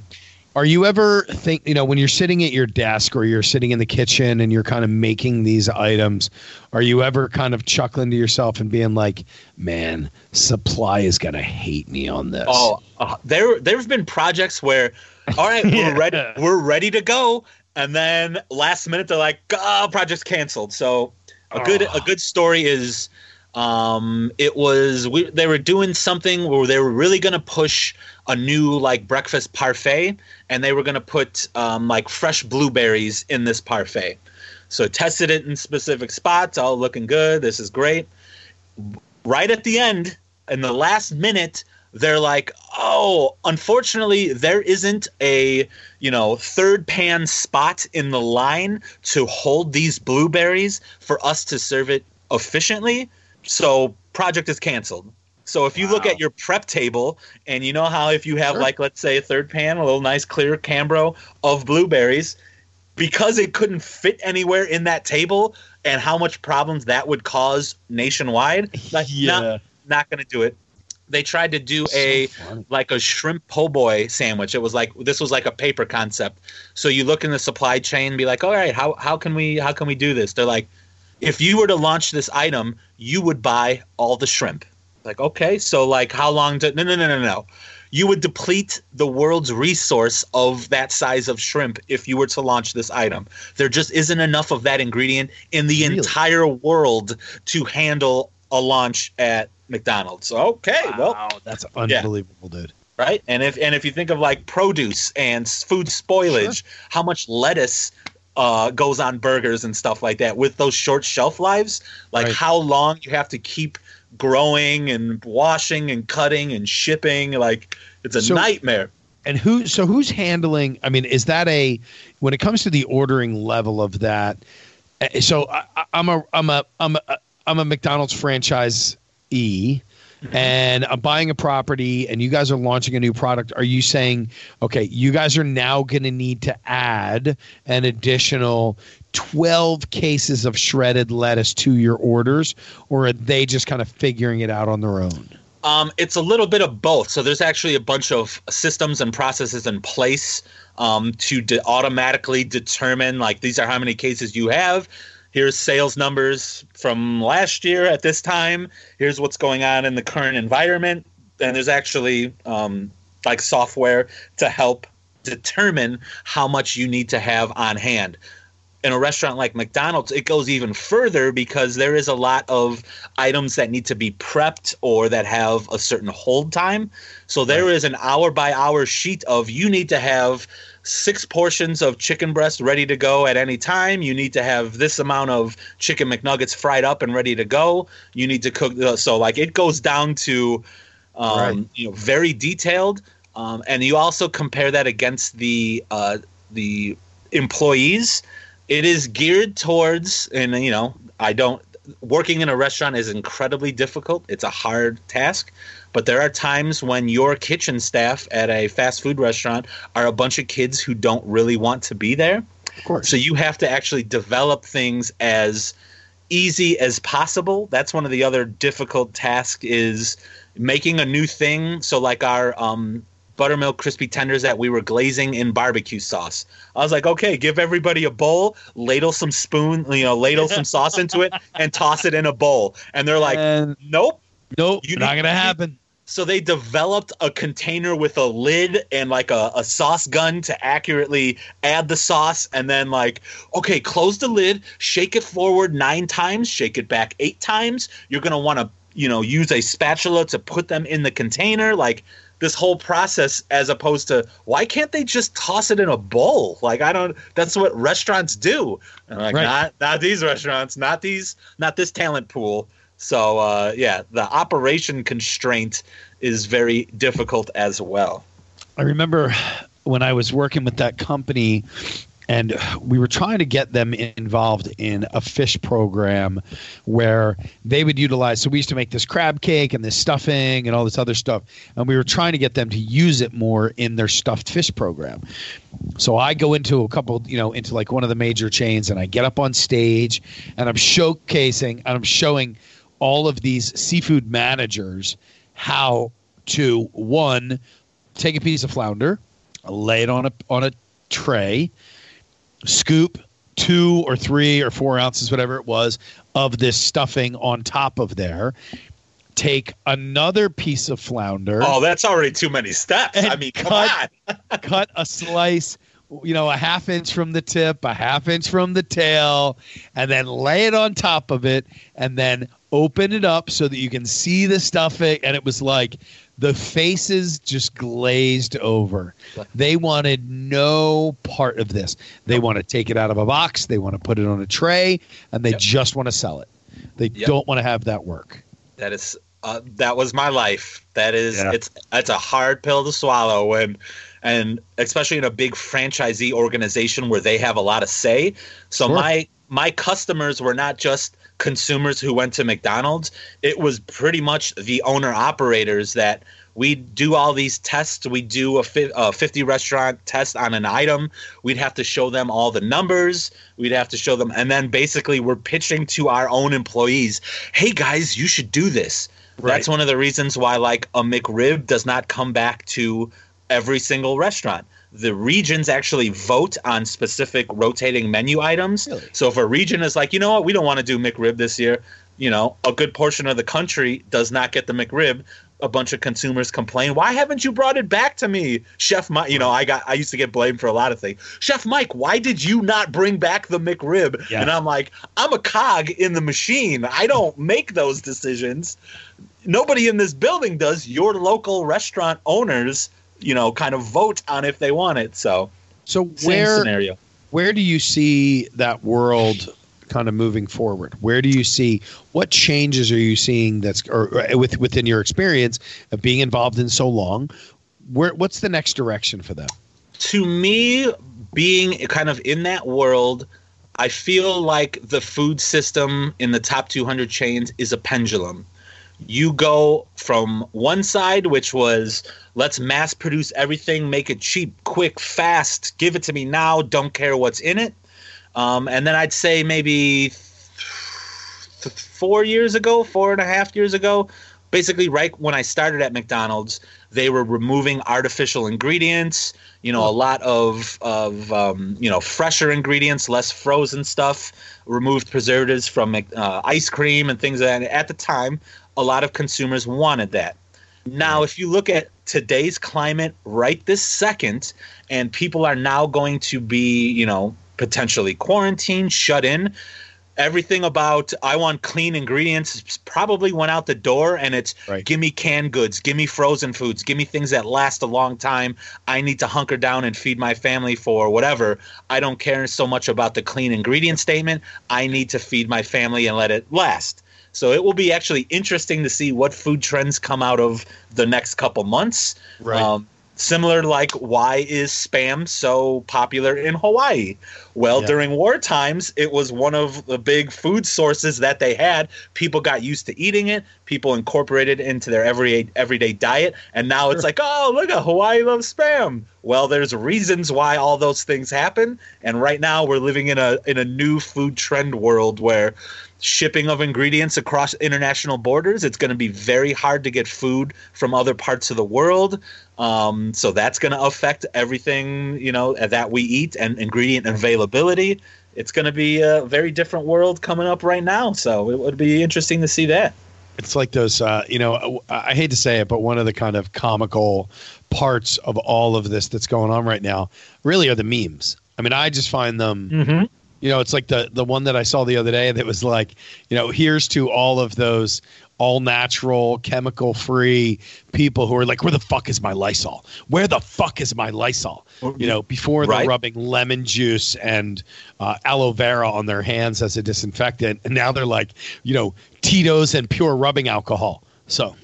Are you ever think you know when you're sitting at your desk or you're sitting in the kitchen and you're kind of making these items? Are you ever kind of chuckling to yourself and being like, "Man, supply is gonna hate me on this." Oh, uh, there there've been projects where, all right, we're <laughs> ready, we're ready to go, and then last minute they're like, oh, project's canceled. So a good Oh. a good story is, um, it was we they were doing something where they were really gonna push a new like breakfast parfait, and they were gonna put um, like fresh blueberries in this parfait. So tested it in specific spots, all looking good. This is great. Right at the end, in the last minute, they're like, "Oh, unfortunately, there isn't a you know third pan spot in the line to hold these blueberries for us to serve it efficiently. So project is canceled." So if you look at your prep table and you know how if you have Sure. like let's say a third pan, a little nice clear Cambro of blueberries, because it couldn't fit anywhere in that table and how much problems that would cause nationwide, like, Yeah. not, not going to do it. They tried to do a like a shrimp po' boy sandwich. It was like this was like a paper concept. So you look in the supply chain, and be like, all right, how how can we how can we do this? They're like, if you were to launch this item, you would buy all the shrimp. Like, okay, so like how long do no no no no no. you would deplete the world's resource of that size of shrimp if you were to launch this item. There just isn't enough of that ingredient in the Really? entire world to handle a launch at McDonald's. Okay, well, that's unbelievable, dude. right? And if and if you think of like produce and food spoilage, how much lettuce uh, goes on burgers and stuff like that with those short shelf lives, like Right. how long you have to keep growing and washing and cutting and shipping, like it's a So- nightmare. And who? So who's handling? I mean, is that a when it comes to the ordering level of that? eh, So I, I'm a I'm a I'm a I'm a McDonald's franchise e. <laughs> And I'm buying a property, and you guys are launching a new product. Are you saying, okay, you guys are now going to need to add an additional 12 cases of shredded lettuce to your orders, or are they just kind of figuring it out on their own? Um, it's a little bit of both. So there's actually a bunch of systems and processes in place um, to de- automatically determine like these are how many cases you have. Here's sales numbers from last year at this time. Here's what's going on in the current environment. And there's actually um, like software to help determine how much you need to have on hand in a restaurant like McDonald's, it goes even further because there is a lot of items that need to be prepped or that have a certain hold time. So there is an hour by hour sheet of you need to have six portions of chicken breast ready to go at any time. You need to have this amount of chicken McNuggets fried up and ready to go. You need to cook. uh, So like it goes down to, um, Right. you know, very detailed. Um, and you also compare that against the uh, the employees it is geared towards and you know i don't working in a restaurant is incredibly difficult it's a hard task but there are times when your kitchen staff at a fast food restaurant are a bunch of kids who don't really want to be there Of course. so you have to actually develop things as easy as possible. That's one of the other difficult tasks is making a new thing. So like our um, buttermilk crispy tenders that we were glazing in barbecue sauce. I was like, okay, give everybody a bowl, ladle some spoon, you know, ladle some sauce into it, and toss it in a bowl. And they're like, and nope. nope, you not need- going to happen. So they developed a container with a lid and like a, a sauce gun to accurately add the sauce and then like, okay, close the lid, shake it forward nine times, shake it back eight times. You're gonna want to, you know, use a spatula to put them in the container. Like this whole process as opposed to why can't they just toss it in a bowl? Like I don't that's what restaurants do. And I'm like Right. not not these restaurants, not these not this talent pool. So uh, yeah, the operation constraint is very difficult as well. I remember when I was working with that company and we were trying to get them involved in a fish program where they would utilize so we used to make this crab cake and this stuffing and all this other stuff and we were trying to get them to use it more in their stuffed fish program so i go into a couple you know into like one of the major chains and i get up on stage and i'm showcasing and i'm showing all of these seafood managers how to one take a piece of flounder lay it on a on a tray scoop two or three or four ounces, whatever it was, of this stuffing on top of there. Take another piece of flounder, Oh, that's already too many steps. I mean, come cut- on. <laughs> cut a slice, you know, a half inch from the tip, a half inch from the tail, and then lay it on top of it, and then open it up so that you can see the stuffing. And it was like the faces just glazed over. They wanted no part of this. They want to take it out of a box, they want to put it on a tray, and they Yep. just want to sell it. They Yep. don't want to have that work. That is uh, that was my life. That is Yeah. it's it's a hard pill to swallow when and especially in a big franchisee organization where they have a lot of say. So Sure. my my customers were not just consumers who went to McDonald's. It was pretty much the owner operators that we do all these tests. We do a, fi- a 50 restaurant test on an item. We'd have to show them all the numbers. We'd have to show them. And then basically, we're pitching to our own employees hey, guys, you should do this. That's one of the reasons why, like, a McRib does not come back to every single restaurant. The regions actually vote on specific rotating menu items. Really? So if a region is like, you know what, we don't want to do McRib this year, you know, a good portion of the country does not get the McRib. a bunch of consumers complain, "Why haven't you brought it back to me, Chef Mike?" You know, I got I used to get blamed for a lot of things. Chef Mike, why did you not bring back the McRib? Yeah. And I'm like, I'm a cog in the machine. I don't <laughs> make those decisions. Nobody in this building does. Your local restaurant owners, you know, kind of vote on if they want it. So So same where scenario. where do you see that world kind of moving forward? Where do you see what changes are you seeing that's or, or with within your experience of being involved in so long? Where what's the next direction for them? to me, being kind of in that world, I feel like the food system in the top 200 chains is a pendulum. You go from one side, which was let's mass produce everything, make it cheap, quick, fast, give it to me now, don't care what's in it. Um, and then I'd say maybe th- four years ago, four and a half years ago, basically right when I started at McDonald's, they were removing artificial ingredients. You know, a lot of of um, you know fresher ingredients, less frozen stuff. Removed preservatives from uh, ice cream and things like that. And at the time, a lot of consumers wanted that. Now, if you look at today's climate right this second, and people are now going to be, you know, potentially quarantined, shut in, everything about I want clean ingredients probably went out the door and it's Right. give me canned goods, give me frozen foods, give me things that last a long time. I need to hunker down and feed my family for whatever. I don't care so much about the clean ingredient statement. I need to feed my family and let it last. So it will be actually interesting to see what food trends come out of the next couple months. Right. Um, similar like why is spam so popular in Hawaii? Well, Yeah. during war times, it was one of the big food sources that they had. People got used to eating it. People incorporated it into their everyday everyday diet, and now it's like, oh, look at Hawaii loves spam. Well, there's reasons why all those things happen, and right now we're living in a in a new food trend world where shipping of ingredients across international borders. It's going to be very hard to get food from other parts of the world. Um, so that's going to affect everything you know that we eat and ingredient availability. It's going to be a very different world coming up right now. So it would be interesting to see that. It's like those, uh, you know, I hate to say it, but one of the kind of comical parts of all of this that's going on right now really are the memes. I mean, I just find them, Mm-hmm. You know, it's like the the one that I saw the other day that was like, you know, here's to all of those all natural, chemical free people who are like, where the fuck is my Lysol? Where the fuck is my Lysol? You know, before they're rubbing lemon juice and uh, aloe vera on their hands as a disinfectant, and now they're like, you know, Tito's and pure rubbing alcohol. So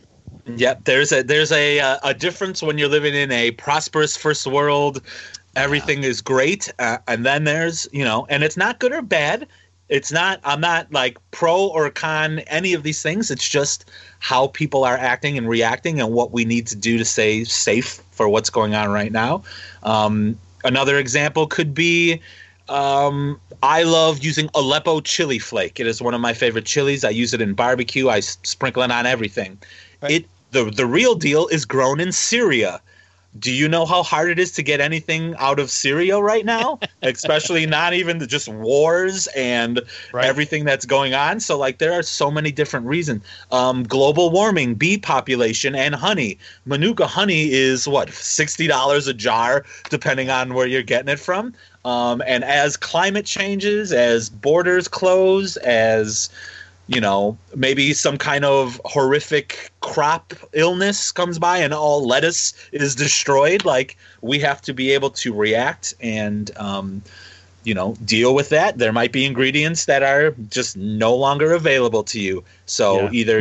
Yep, there's a there's a uh, a difference when you're living in a prosperous first world. Everything is great, uh, and then there's you know, and it's not good or bad. It's not. I'm not like pro or con any of these things. It's just how people are acting and reacting, and what we need to do to stay safe for what's going on right now. Um, another example could be um, I love using Aleppo chili flake. It is one of my favorite chilies. I use it in barbecue. I sprinkle it on everything. It the the real deal is grown in Syria. Do you know how hard it is to get anything out of Syria right now? <laughs> Especially not even the just wars and Right. everything that's going on. So like there are so many different reasons. Um, global warming, bee population, and honey. Manuka honey is what sixty dollars a jar, depending on where you're getting it from. Um, and as climate changes, as borders close, as you know, maybe some kind of horrific crop illness comes by and all lettuce is destroyed. Like we have to be able to react and, um, you know, deal with that. There might be ingredients that are just no longer available to you. So Yeah. either,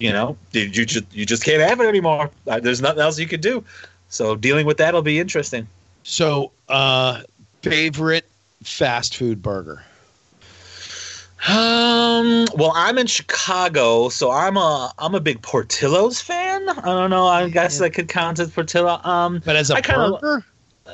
you know, you just you just can't have it anymore. Uh, There's nothing else you could do. So dealing with that will be interesting. So, uh, favorite fast food burger? Um. Well, I'm in Chicago, so I'm a I'm a big Portillo's fan. I don't know. I guess that could count as Portillo. Um. But as a I kinda- burger,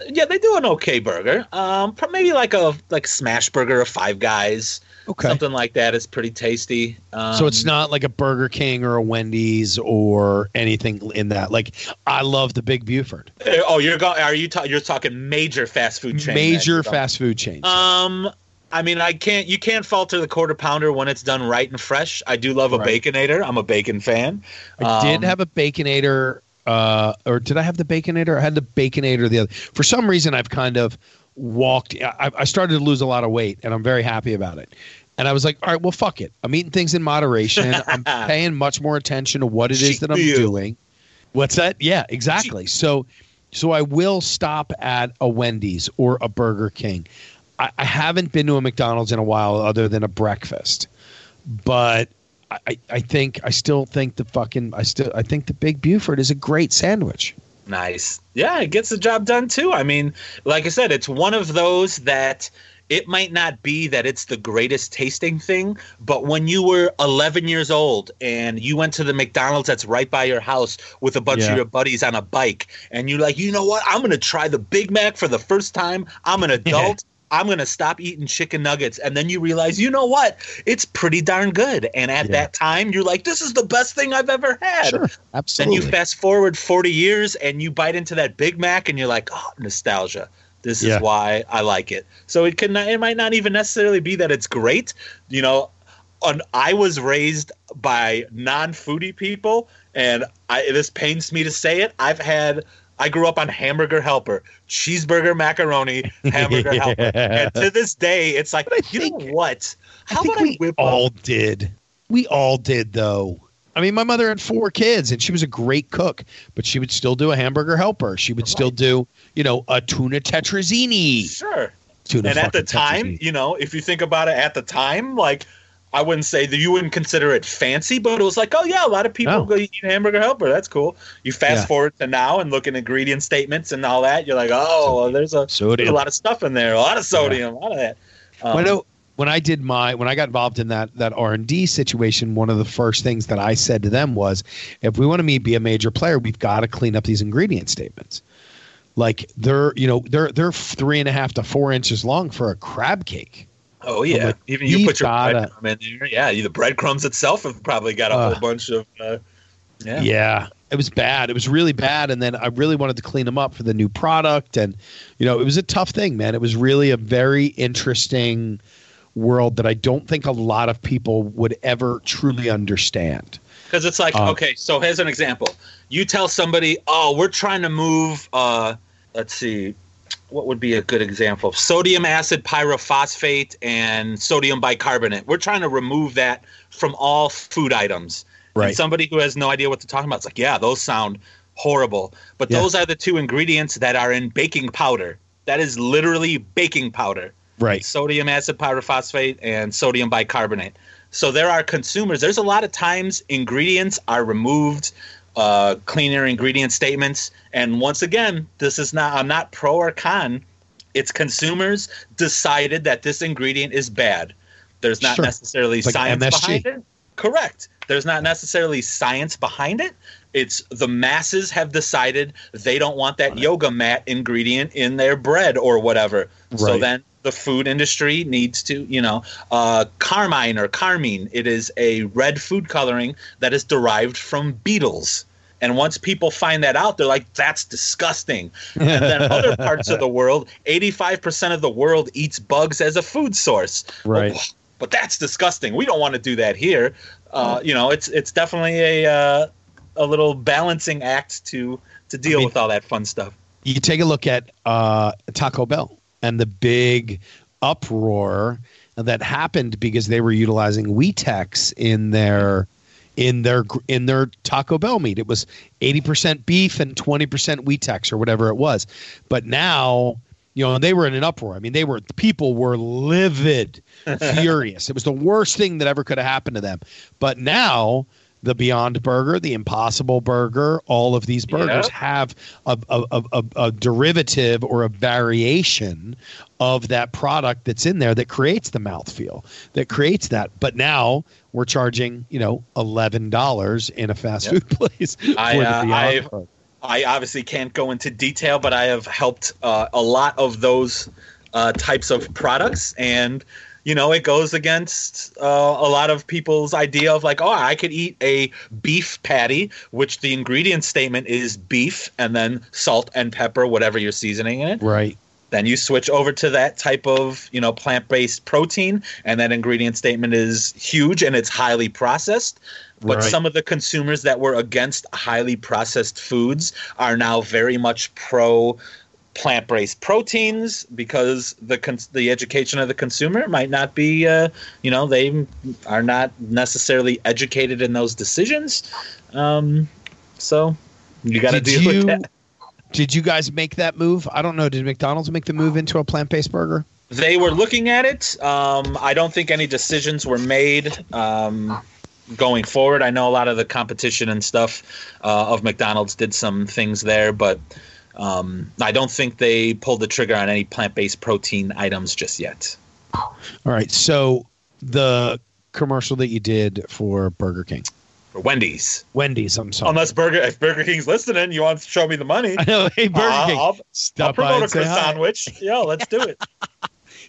Yeah, they do an okay burger. Um. Maybe like a like smash burger of Five Guys. okay. Something like that is pretty tasty. Um, so it's not like a Burger King or a Wendy's or anything in that. Like I love the Big Buford, Oh, you're going? Are you? Ta- you're talking major fast food chain? major fast food chains. Um, I mean, I can't. You can't falter the quarter pounder when it's done right and fresh. I do love a Right. baconator. I'm a bacon fan. I did Um, have a baconator, uh, or did I have the baconator? I had the baconator the other. For some reason, I've kind of walked. I, I started to lose a lot of weight, and I'm very happy about it. And I was like, all right, well, fuck it. I'm eating things in moderation. <laughs> I'm paying much more attention to what it is that I'm doing. What's that? Yeah, exactly. So, so I will stop at a Wendy's or a Burger King. I, I haven't been to a McDonald's in a while, other than a breakfast. But I, I- think I still think the fucking I still I think the Big Buford is a great sandwich. Nice. Yeah, it gets the job done too. I mean, like I said, it's one of those that it might not be that it's the greatest tasting thing, but when you were 11 years old and you went to the McDonald's that's right by your house with a bunch Yeah. of your buddies on a bike, and you're like, you know what? I'm going to try the Big Mac for the first time. I'm an <laughs> adult. I'm going to stop eating chicken nuggets. And then you realize, you know what? It's pretty darn good. And at Yeah. that time, you're like, this is the best thing I've ever had. Then absolutely. you fast forward 40 years and you bite into that Big Mac and you're like, oh, nostalgia. This Yeah. is why I like it. So it can it might not even necessarily be that it's great. You know, on, I was raised by non-foodie people, and I, this pains me to say it. I've had I grew up on hamburger helper, cheeseburger macaroni, hamburger <laughs> helper, and to this day, it's like you know what? How about we I all up? did. We all did though. I mean, my mother had four kids, and she was a great cook, but she would still do a hamburger helper. She would still do, you know, a tuna tetrazzini. Sure. Tuna and at the time, tetrazzini. you know, if you think about it, at the time, like I wouldn't say that you wouldn't consider it fancy, but it was like, oh yeah, a lot of people No. go eat hamburger helper. That's cool. You fast Yeah. forward to now and look at ingredient statements and all that. You're like, oh, well, there's a, there's a lot of stuff in there, a lot of sodium, a lot of that. Um, when I, when I did my when I got involved in that that R and D situation, one of the first things that I said to them was, if we want to be a major player, we've got to clean up these ingredient statements. Like they're you know they're they're three and a half to four inches long for a crab cake. Oh yeah, like, even you put your breadcrumb in there. Yeah, the breadcrumbs itself have probably got a Uh, whole bunch of. Uh, yeah. Yeah. It was bad. It was really bad. And then I really wanted to clean them up for the new product. And, you know, it was a tough thing, man. It was really a very interesting world that I don't think a lot of people would ever truly understand. Because it's like, Um, okay, so here's an example. You tell somebody, oh, we're trying to move, uh, let's see, what would be a good example? Sodium acid pyrophosphate and sodium bicarbonate. We're trying to remove that from all food items. Right. And somebody who has no idea what they're talking about, it's like, yeah, those sound horrible. But Yeah. those are the two ingredients that are in baking powder. That is literally baking powder Right. sodium acid pyrophosphate and sodium bicarbonate. So there are consumers. There's a lot of times ingredients are removed, uh, cleaner ingredient statements, and once again, this is not. I'm not pro or con. It's consumers decided that this ingredient is bad. There's not Sure. necessarily Like science MSG. behind it. Correct. There's not necessarily science behind it. It's the masses have decided they don't want that yoga mat ingredient in their bread or whatever. So then the food industry needs to, you know, uh, carmine or carmine. It is a red food coloring that is derived from beetles. And once people find that out, they're like, that's disgusting. And then other <laughs> parts of the world, 85% of the world eats bugs as a food source. Right. But, but that's disgusting. We don't want to do that here. Uh, you know, it's it's definitely a uh, a little balancing act to to deal mean- with all that fun stuff. you take a look at uh, Taco Bell and the big uproar that happened because they were utilizing Weetex in their in their in their Taco Bell meat. It was eighty percent beef and twenty percent Weetex or whatever it was. But now, you know, they were in an uproar. I mean, they were people were livid, <laughs> furious. It was the worst thing that ever could have happened to them. But now. The Beyond Burger, the Impossible Burger, all of these burgers Yep. have a, a, a, a, derivative or a variation of that product that's in there that creates the mouthfeel, that creates that. But now we're charging, you know, eleven dollars in a fast Yep. food <laughs> place I, the uh, Beyond I've- Burger. I obviously can't go into detail, but I have helped uh, a lot of those uh, types of products, and you know, it goes against uh, a lot of people's idea of like, oh, I could eat a beef patty, which the ingredient statement is beef and then salt and pepper, whatever you're seasoning in it. Right. then you switch over to that type of you know plant-based protein and that ingredient statement is huge and it's highly processed but Right. some of the consumers that were against highly processed foods are now very much pro plant-based proteins because the cons- the education of the consumer might not be uh, you know they are not necessarily educated in those decisions um, so you got to Did deal you with that did you guys make that move? I don't know. Did McDonald's make the move into a plant based burger? They were looking at it. Um, I don't think any decisions were made um, going forward. I know a lot of the competition and stuff uh, of McDonald's did some things there, but um, I don't think they pulled the trigger on any plant-based protein items just yet. All right. So the commercial that you did for Burger King, For Wendy's, Wendy's. I'm sorry. unless Burger if Burger King's listening, you want to show me the money? I <laughs> know. Hey, Burger Uh, King. I'll, I'll Stop by promote a and say Chris hi. sandwich. Yeah, let's do it. <laughs>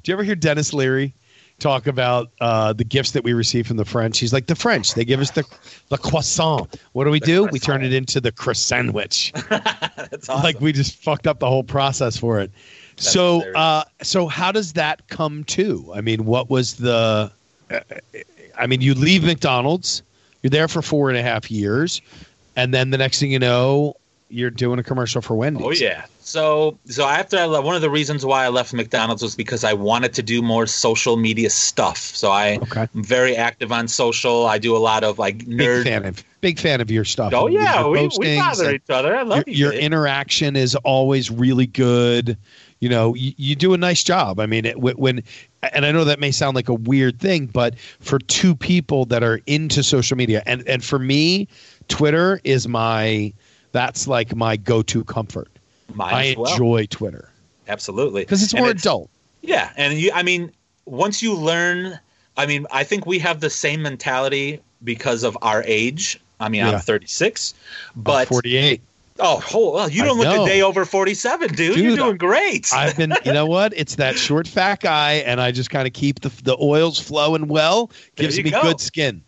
Do you ever hear Denis Leary talk about uh, the gifts that we receive from the French? He's like, the French, they give us the, the croissant. What do we do? We turn it into the Croissan'wich. <laughs> That's awesome. Like we just fucked up the whole process for it. so, uh, so how does that come to? I mean, what was the? uh, I mean, you leave McDonald's, you're there for four and a half years, and then the next thing you know, you're doing a commercial for Wendy's. Oh yeah. So so after I left, one of the reasons why I left McDonald's was because I wanted to do more social media stuff. So I Okay. am very active on social. I do a lot of like nerd. Big fan of big fan of your stuff. Oh yeah, your we, we bother each other. I love your, you. your interaction is always really good. You know, you, you do a nice job. I mean, it, when, and I know that may sound like a weird thing, but for two people that are into social media, and and for me, Twitter is my that's like my go-to comfort. Mine I well. enjoy Twitter absolutely because it's more adult. Yeah, and you, I mean, once you learn, I mean, I think we have the same mentality because of our age. I mean, Yeah. I'm 36, I'm but 48. oh, well, you don't look know. a day over 47, dude. You're doing great. I've been, you know what? It's that short, fat guy, and I just kind of keep the the oils flowing well. Gives me go. good skin.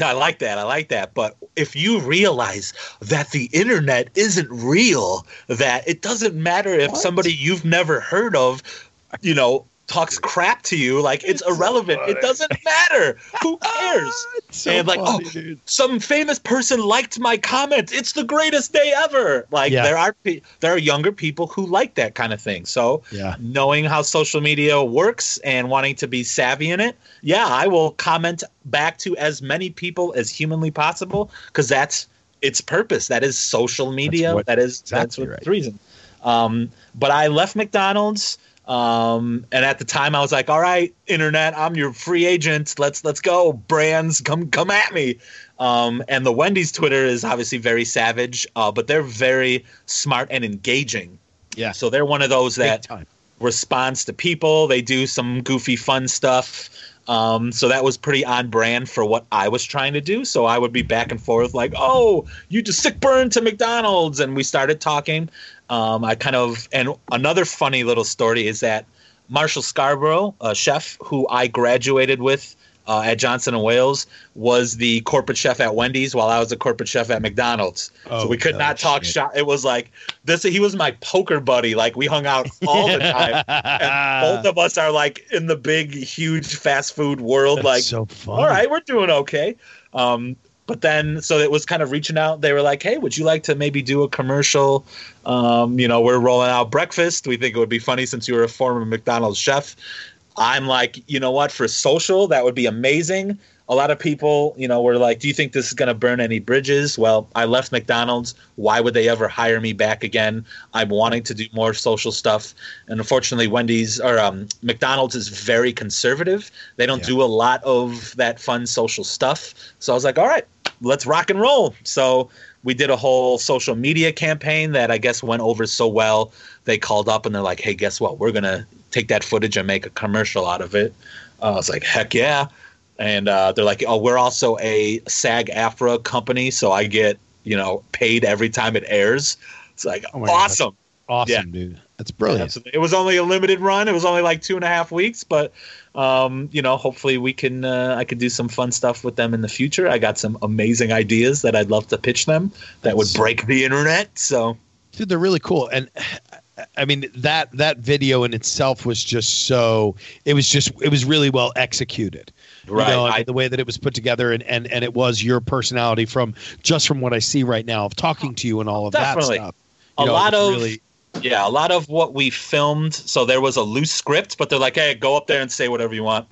I like that. I like that. But if you realize that the internet isn't real, that it doesn't matter if What? somebody you've never heard of, you know, talks crap to you, like it's, It's irrelevant. it doesn't matter. Who <laughs> cares? So And like, funny, oh, dude. Some famous person liked my comment. It's the greatest day ever. Like Yeah. there are pe- there are younger people who like that kind of thing. So Yeah. knowing how social media works and wanting to be savvy in it, yeah, I will comment back to as many people as humanly possible because that's its purpose. That is social media. what- that is that's what right. the reason. Um, but I left McDonald's. Um, and at the time I was like, all right, internet, I'm your free agent. Let's let's go. Brands, come come at me. Um, and the Wendy's Twitter is obviously very savage, uh, but they're very smart and engaging. Yeah. So they're one of those that responds to people. They do some goofy, fun stuff. Um, so that was pretty on brand for what I was trying to do. So I would be back and forth like, "Oh, you just sick burn to McDonald's," and we started talking. Um, I kind of and another funny little story is that Marshall Scarborough, a chef who I graduated with uh, at Johnson and Wales, was the corporate chef at Wendy's while I was a corporate chef at McDonald's. Oh, so we could no not talk shit. shop. It was like this. He was my poker buddy. Like we hung out all the time. <laughs> And both of us are like in the big, huge fast food world. That's like, so funny. all right, we're doing okay. Um, but then, so it was kind of reaching out. They were like, "Hey, would you like to maybe do a commercial? Um, you know, we're rolling out breakfast. We think it would be funny since you were a former McDonald's chef." I'm like, you know what? For social, that would be amazing. A lot of people, you know, were like, "Do you think this is going to burn any bridges?" Well, I left McDonald's. Why would they ever hire me back again? I'm wanting to do more social stuff, and unfortunately, Wendy's or um, McDonald's is very conservative. They don't Yeah. do a lot of that fun social stuff. So I was like, "All right, let's rock and roll." So we did a whole social media campaign that I guess went over so well. They called up and they're like, "Hey, guess what? We're gonna take that footage and make a commercial out of it." Uh, I was like, "Heck yeah!" And uh, they're like, "Oh, we're also a SAG-AFTRA company, so I get you know paid every time it airs." It's like Oh my God. awesome. Awesome, Yeah. dude. That's brilliant. Yeah, it was only a limited run. It was only like two and a half weeks, but um, you know, hopefully we can. Uh, I could do some fun stuff with them in the future. I got some amazing ideas that I'd love to pitch them that would break the internet. So dude, they're really cool. And I mean that that video in itself was just so it was just it was really well executed. Right. You know, I- the way that it was put together and, and and it was your personality from just from what I see right now of talking to you and all of Definitely. that stuff. A know, lot of really Yeah, a lot of what we filmed. So there was a loose script, but they're like, "Hey, go up there and say whatever you want."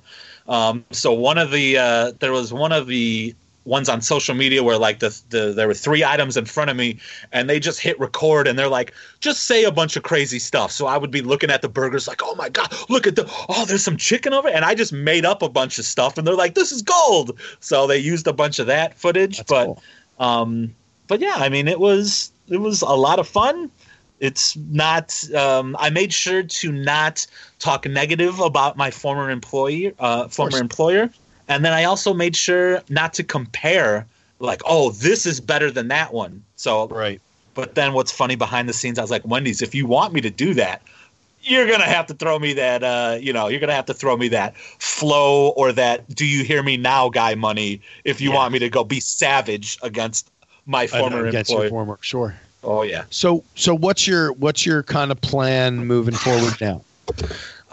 Um, so one of the uh, there was one of the ones on social media where like the, the there were three items in front of me and they just hit record and they're like just say a bunch of crazy stuff so i would be looking at the burgers like oh my god look at the oh there's some chicken over it. and i just made up a bunch of stuff and they're like this is gold so they used a bunch of that footage That's but cool. um but yeah i mean it was it was a lot of fun it's not um, i made sure to not talk negative about my former employee uh, former employer and then i also made sure not to compare like oh this is better than that one so right. but then what's funny behind the scenes i was like wendy's if you want me to do that you're gonna have to throw me that uh, you know you're gonna have to throw me that flow or that do you hear me now guy money if you Yeah. want me to go be savage against my former against employer your former sure. oh yeah So so what's your what's your kind of plan moving forward now?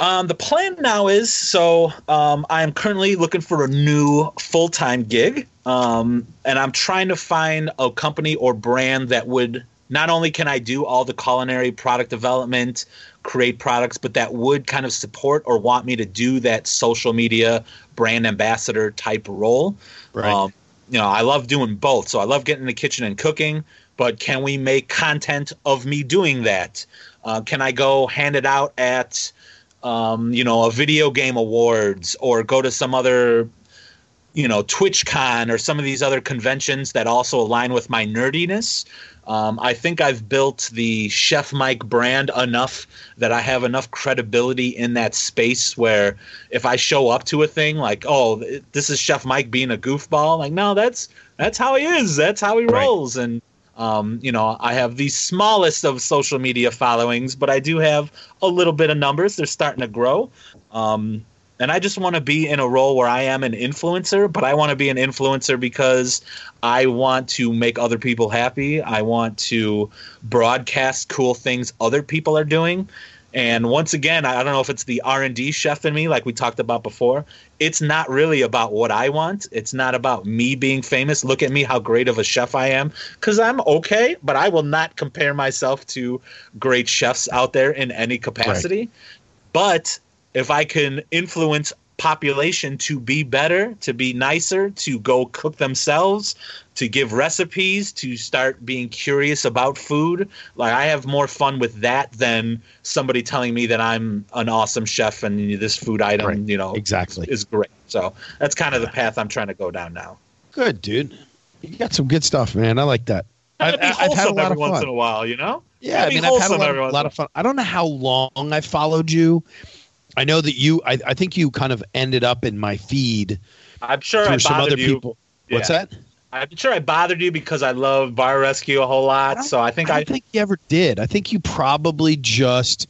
Um, the plan now is so um, I'm currently looking for a new full time gig, um, and I'm trying to find a company or brand that would not only can I do all the culinary product development, create products, but that would kind of support or want me to do that social media brand ambassador type role. Right. Um, you know, I love doing both. So I love getting in the kitchen and cooking, but can we make content of me doing that? Uh, can I go hand it out at, um, you know, a video game awards or go to some other, you know, TwitchCon or some of these other conventions that also align with my nerdiness? Um, I think I've built the Chef Mike brand enough that I have enough credibility in that space where if I show up to a thing like, oh, this is Chef Mike being a goofball, like, no, that's that's how he is. That's how he Right. rolls. And um, you know, I have the smallest of social media followings, but I do have a little bit of numbers. They're starting to grow. Um, and I just want to be in a role where I am an influencer, but I want to be an influencer because I want to make other people happy. I want to broadcast cool things other people are doing. And once again, I don't know if it's the R and D chef in me, like we talked about before. It's not really about what I want. It's not about me being famous. Look at me, how great of a chef I am, because I'm okay. But I will not compare myself to great chefs out there in any capacity. But if I can influence population to be better, to be nicer, to go cook themselves, to give recipes, to start being curious about food, like I have more fun with that than somebody telling me that I'm an awesome chef and this food item, Right. you know, Exactly. is great. So that's kind of the path I'm trying to go down now. Good, dude. You got some good stuff, man. I like that. I've- be I've had a lot every of once in a while, you know? Yeah, I mean, I've had a lot, lot of fun. I don't know how long I followed you. I know that you. I, I think you kind of ended up in my feed I'm sure I through some other you. people. What's that? I'm sure I bothered you because I love Bar Rescue a whole lot. don't- So I think I I, don't think you ever did. I think you probably just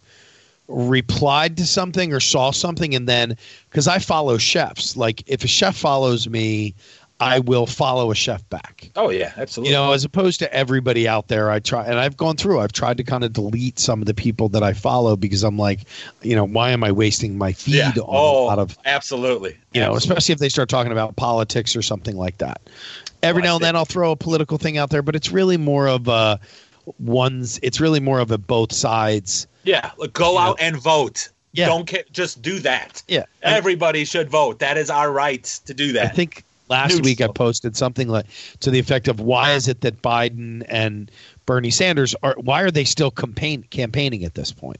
replied to something or saw something, and then because I follow chefs, like if a chef follows me, I will follow a chef back. oh yeah, absolutely. you know as opposed to everybody out there i try and i've gone through i've tried to kind of delete some of the people that i follow because i'm like you know why am i wasting my feed yeah. on Oh, a lot of absolutely. you know especially if they start talking about politics or something like that every Oh, now and then i'll throw a political thing out there but it's really more of a one's it's really more of a both sides Yeah, go out and vote. Yeah. Don't care. Just do that. yeah Everybody should vote. That is our right to do that. I think last News week I posted something like to the effect of why is it that Biden and Bernie Sanders are why are they still campaign campaigning at this point?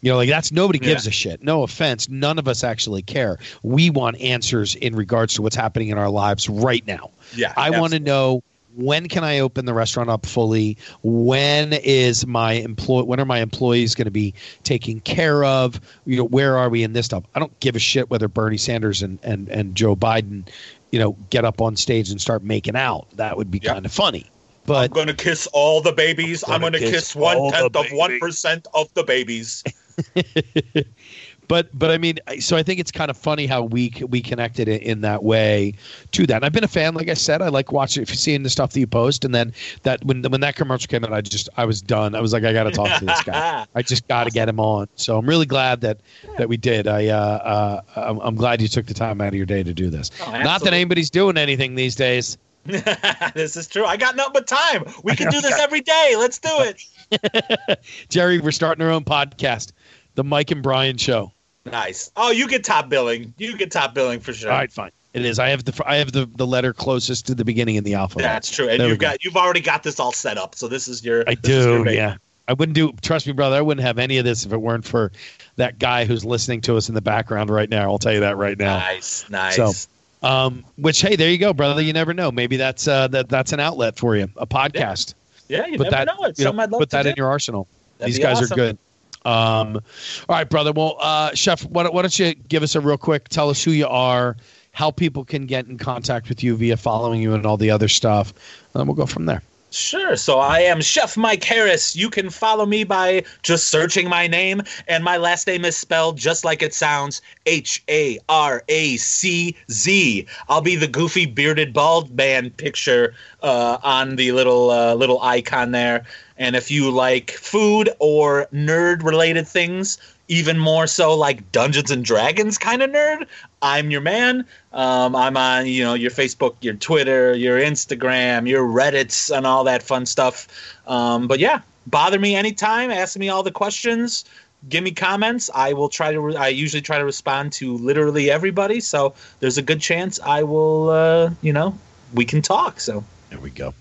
You know, like that's nobody gives Yeah. a shit. No offense, none of us actually care. We want answers in regards to what's happening in our lives right now. yeah, I want to know when can I open the restaurant up fully? When is my employ? When are my employees going to be taken care of? You know, where are we in this stuff? I don't give a shit whether Bernie Sanders and and and Joe Biden, you know, get up on stage and start making out. That would be Yep. kind of funny. But I'm going to kiss all the babies. I'm gonna kiss kiss one tenth of one percent of the babies. <laughs> but but I mean, so I think it's kind of funny how we we connected in, in that way to that. And I've been a fan, like I said, I like watching, if you're seeing the stuff that you post, and then that when when that commercial came out, I just I was done. I was like, I got to talk to this guy. <laughs> I just got to get him on. So I'm really glad that that we did. I uh, uh I'm, I'm glad you took the time out of your day to do this. Oh, Not that anybody's doing anything these days. <laughs> this is true. I got nothing but time. We can do this every day. Let's do it. <laughs> Jerry, we're starting our own podcast, the Mike and Brian Show. Nice. Oh, you get top billing. You get top billing for sure. All right, fine. It is. I have the I have the, the letter closest to the beginning in the alphabet. That's true. And there you've got go. you've already got this all set up. So this is your. I do. Your yeah. I wouldn't do. Trust me, brother. I wouldn't have any of this if it weren't for that guy who's listening to us in the background right now. I'll tell you that right now. Nice. Nice. So, um, which hey, there you go, brother. You never know. Maybe that's uh that that's an outlet for you, a podcast. Yeah, yeah you put never that, know. It's you know, put that do. in your arsenal. That'd These guys awesome. are good. Um, all right, brother. Well, uh, Chef, why, why don't you give us a real quick? Tell us who you are, how people can get in contact with you via following you and all the other stuff. And we'll go from there. Sure. So I am Chef Mike Haracz. You can follow me by just searching my name, and my last name is spelled just like it sounds H A R A C Z. I'll be the goofy bearded bald man picture uh, on the little uh, little icon there. And if you like food or nerd related things, even more so like Dungeons and Dragons kind of nerd, I'm your man. Um, I'm on, you know, your Facebook, your Twitter, your Instagram, your Reddits, and all that fun stuff. Um, but yeah, bother me anytime. Ask me all the questions. Give me comments. I will try to. Re- I usually try to respond to literally everybody. So there's a good chance I will. Uh, you know, we can talk. So there we go.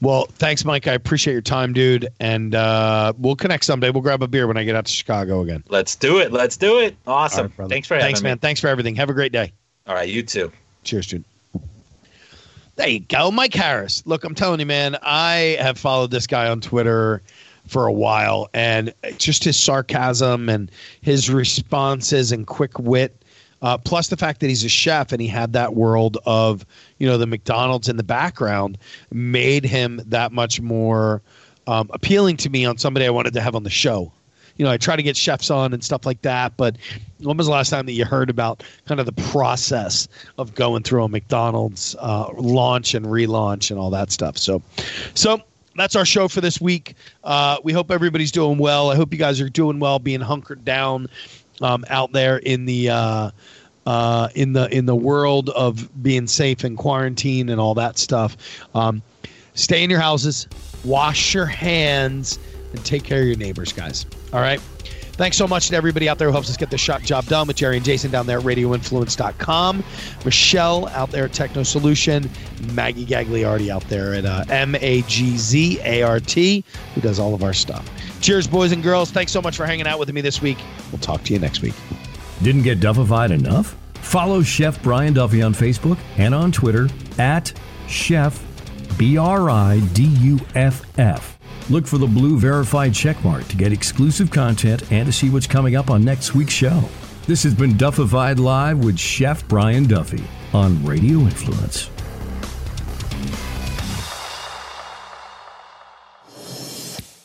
Well, thanks, Mike. I appreciate your time, dude. And uh, we'll connect someday. We'll grab a beer when I get out to Chicago again. Let's do it. Let's do it. Awesome. Right, Thanks for having Thanks, man. Me. Thanks for everything. Have a great day. All right. You too. Cheers, dude. There you go, Mike Haracz. Look, I'm telling you, man, I have followed this guy on Twitter for a while, and just his sarcasm and his responses and quick wit uh, plus the fact that he's a chef and he had that world of you know the McDonald's in the background made him that much more um, appealing to me on somebody I wanted to have on the show. You know, I try to get chefs on and stuff like that, but when was the last time that you heard about kind of the process of going through a McDonald's uh, launch and relaunch and all that stuff? So, so that's our show for this week. Uh, we hope everybody's doing well. I hope you guys are doing well, being hunkered down um, out there in the uh, uh, in the in the world of being safe and quarantine and all that stuff. Um, stay in your houses, wash your hands, and take care of your neighbors, guys. All right. Thanks so much to everybody out there who helps us get this shot job done with Jerry and Jason down there at radioinfluence.com. Michelle out there at Techno Solution. Maggie Gagliardi out there at uh, M A G Z A R T, who does all of our stuff. Cheers, boys and girls. Thanks so much for hanging out with me this week. We'll talk to you next week. Didn't get Duffified enough? Follow Chef Brian Duffy on Facebook and on Twitter at Chef B R I D U F F. Look for the blue verified checkmark to get exclusive content and to see what's coming up on next week's show. This has been Duffified Live with Chef Brian Duffy on Radio Influence.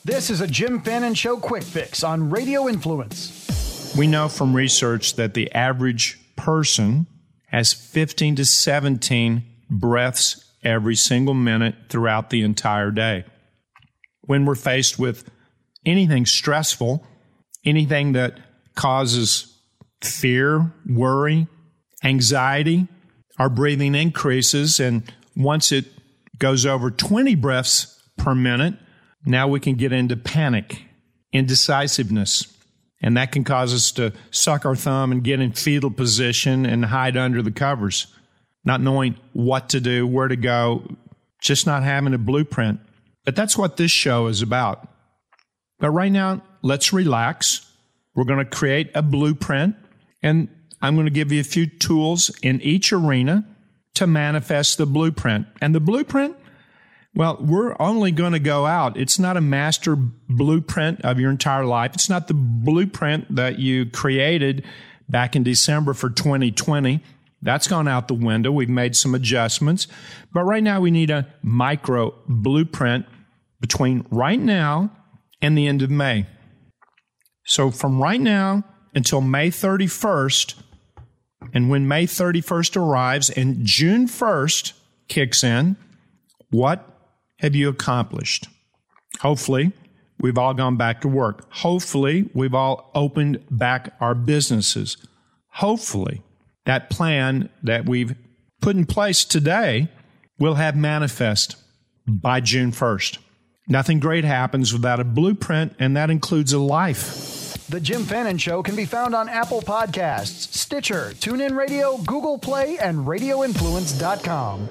This is a Jim Fannin Show quick fix on Radio Influence. We know from research that the average person has 15 to 17 breaths every single minute throughout the entire day when we're faced with anything stressful, anything that causes fear, worry, anxiety, our breathing increases. And once it goes over 20 breaths per minute, now we can get into panic, indecisiveness. And that can cause us to suck our thumb and get in fetal position and hide under the covers, not knowing what to do, where to go, just not having a blueprint. But that's what this show is about. But right now, let's relax. We're going to create a blueprint, and I'm going to give you a few tools in each arena to manifest the blueprint. And the blueprint, well, we're only going to go out. It's not a master blueprint of your entire life. It's not the blueprint that you created back in December for 2020. That's gone out the window. We've made some adjustments. But right now, we need a micro blueprint between right now and the end of May. So from right now until May 31st. And when May 31st arrives and June 1st kicks in, what have you accomplished? Hopefully, we've all gone back to work. Hopefully, we've all opened back our businesses. Hopefully, that plan that we've put in place today will have manifest by June 1st. Nothing great happens without a blueprint, and that includes a life. The Jim Fannin Show can be found on Apple Podcasts, Stitcher, TuneIn Radio, Google Play, and RadioInfluence.com.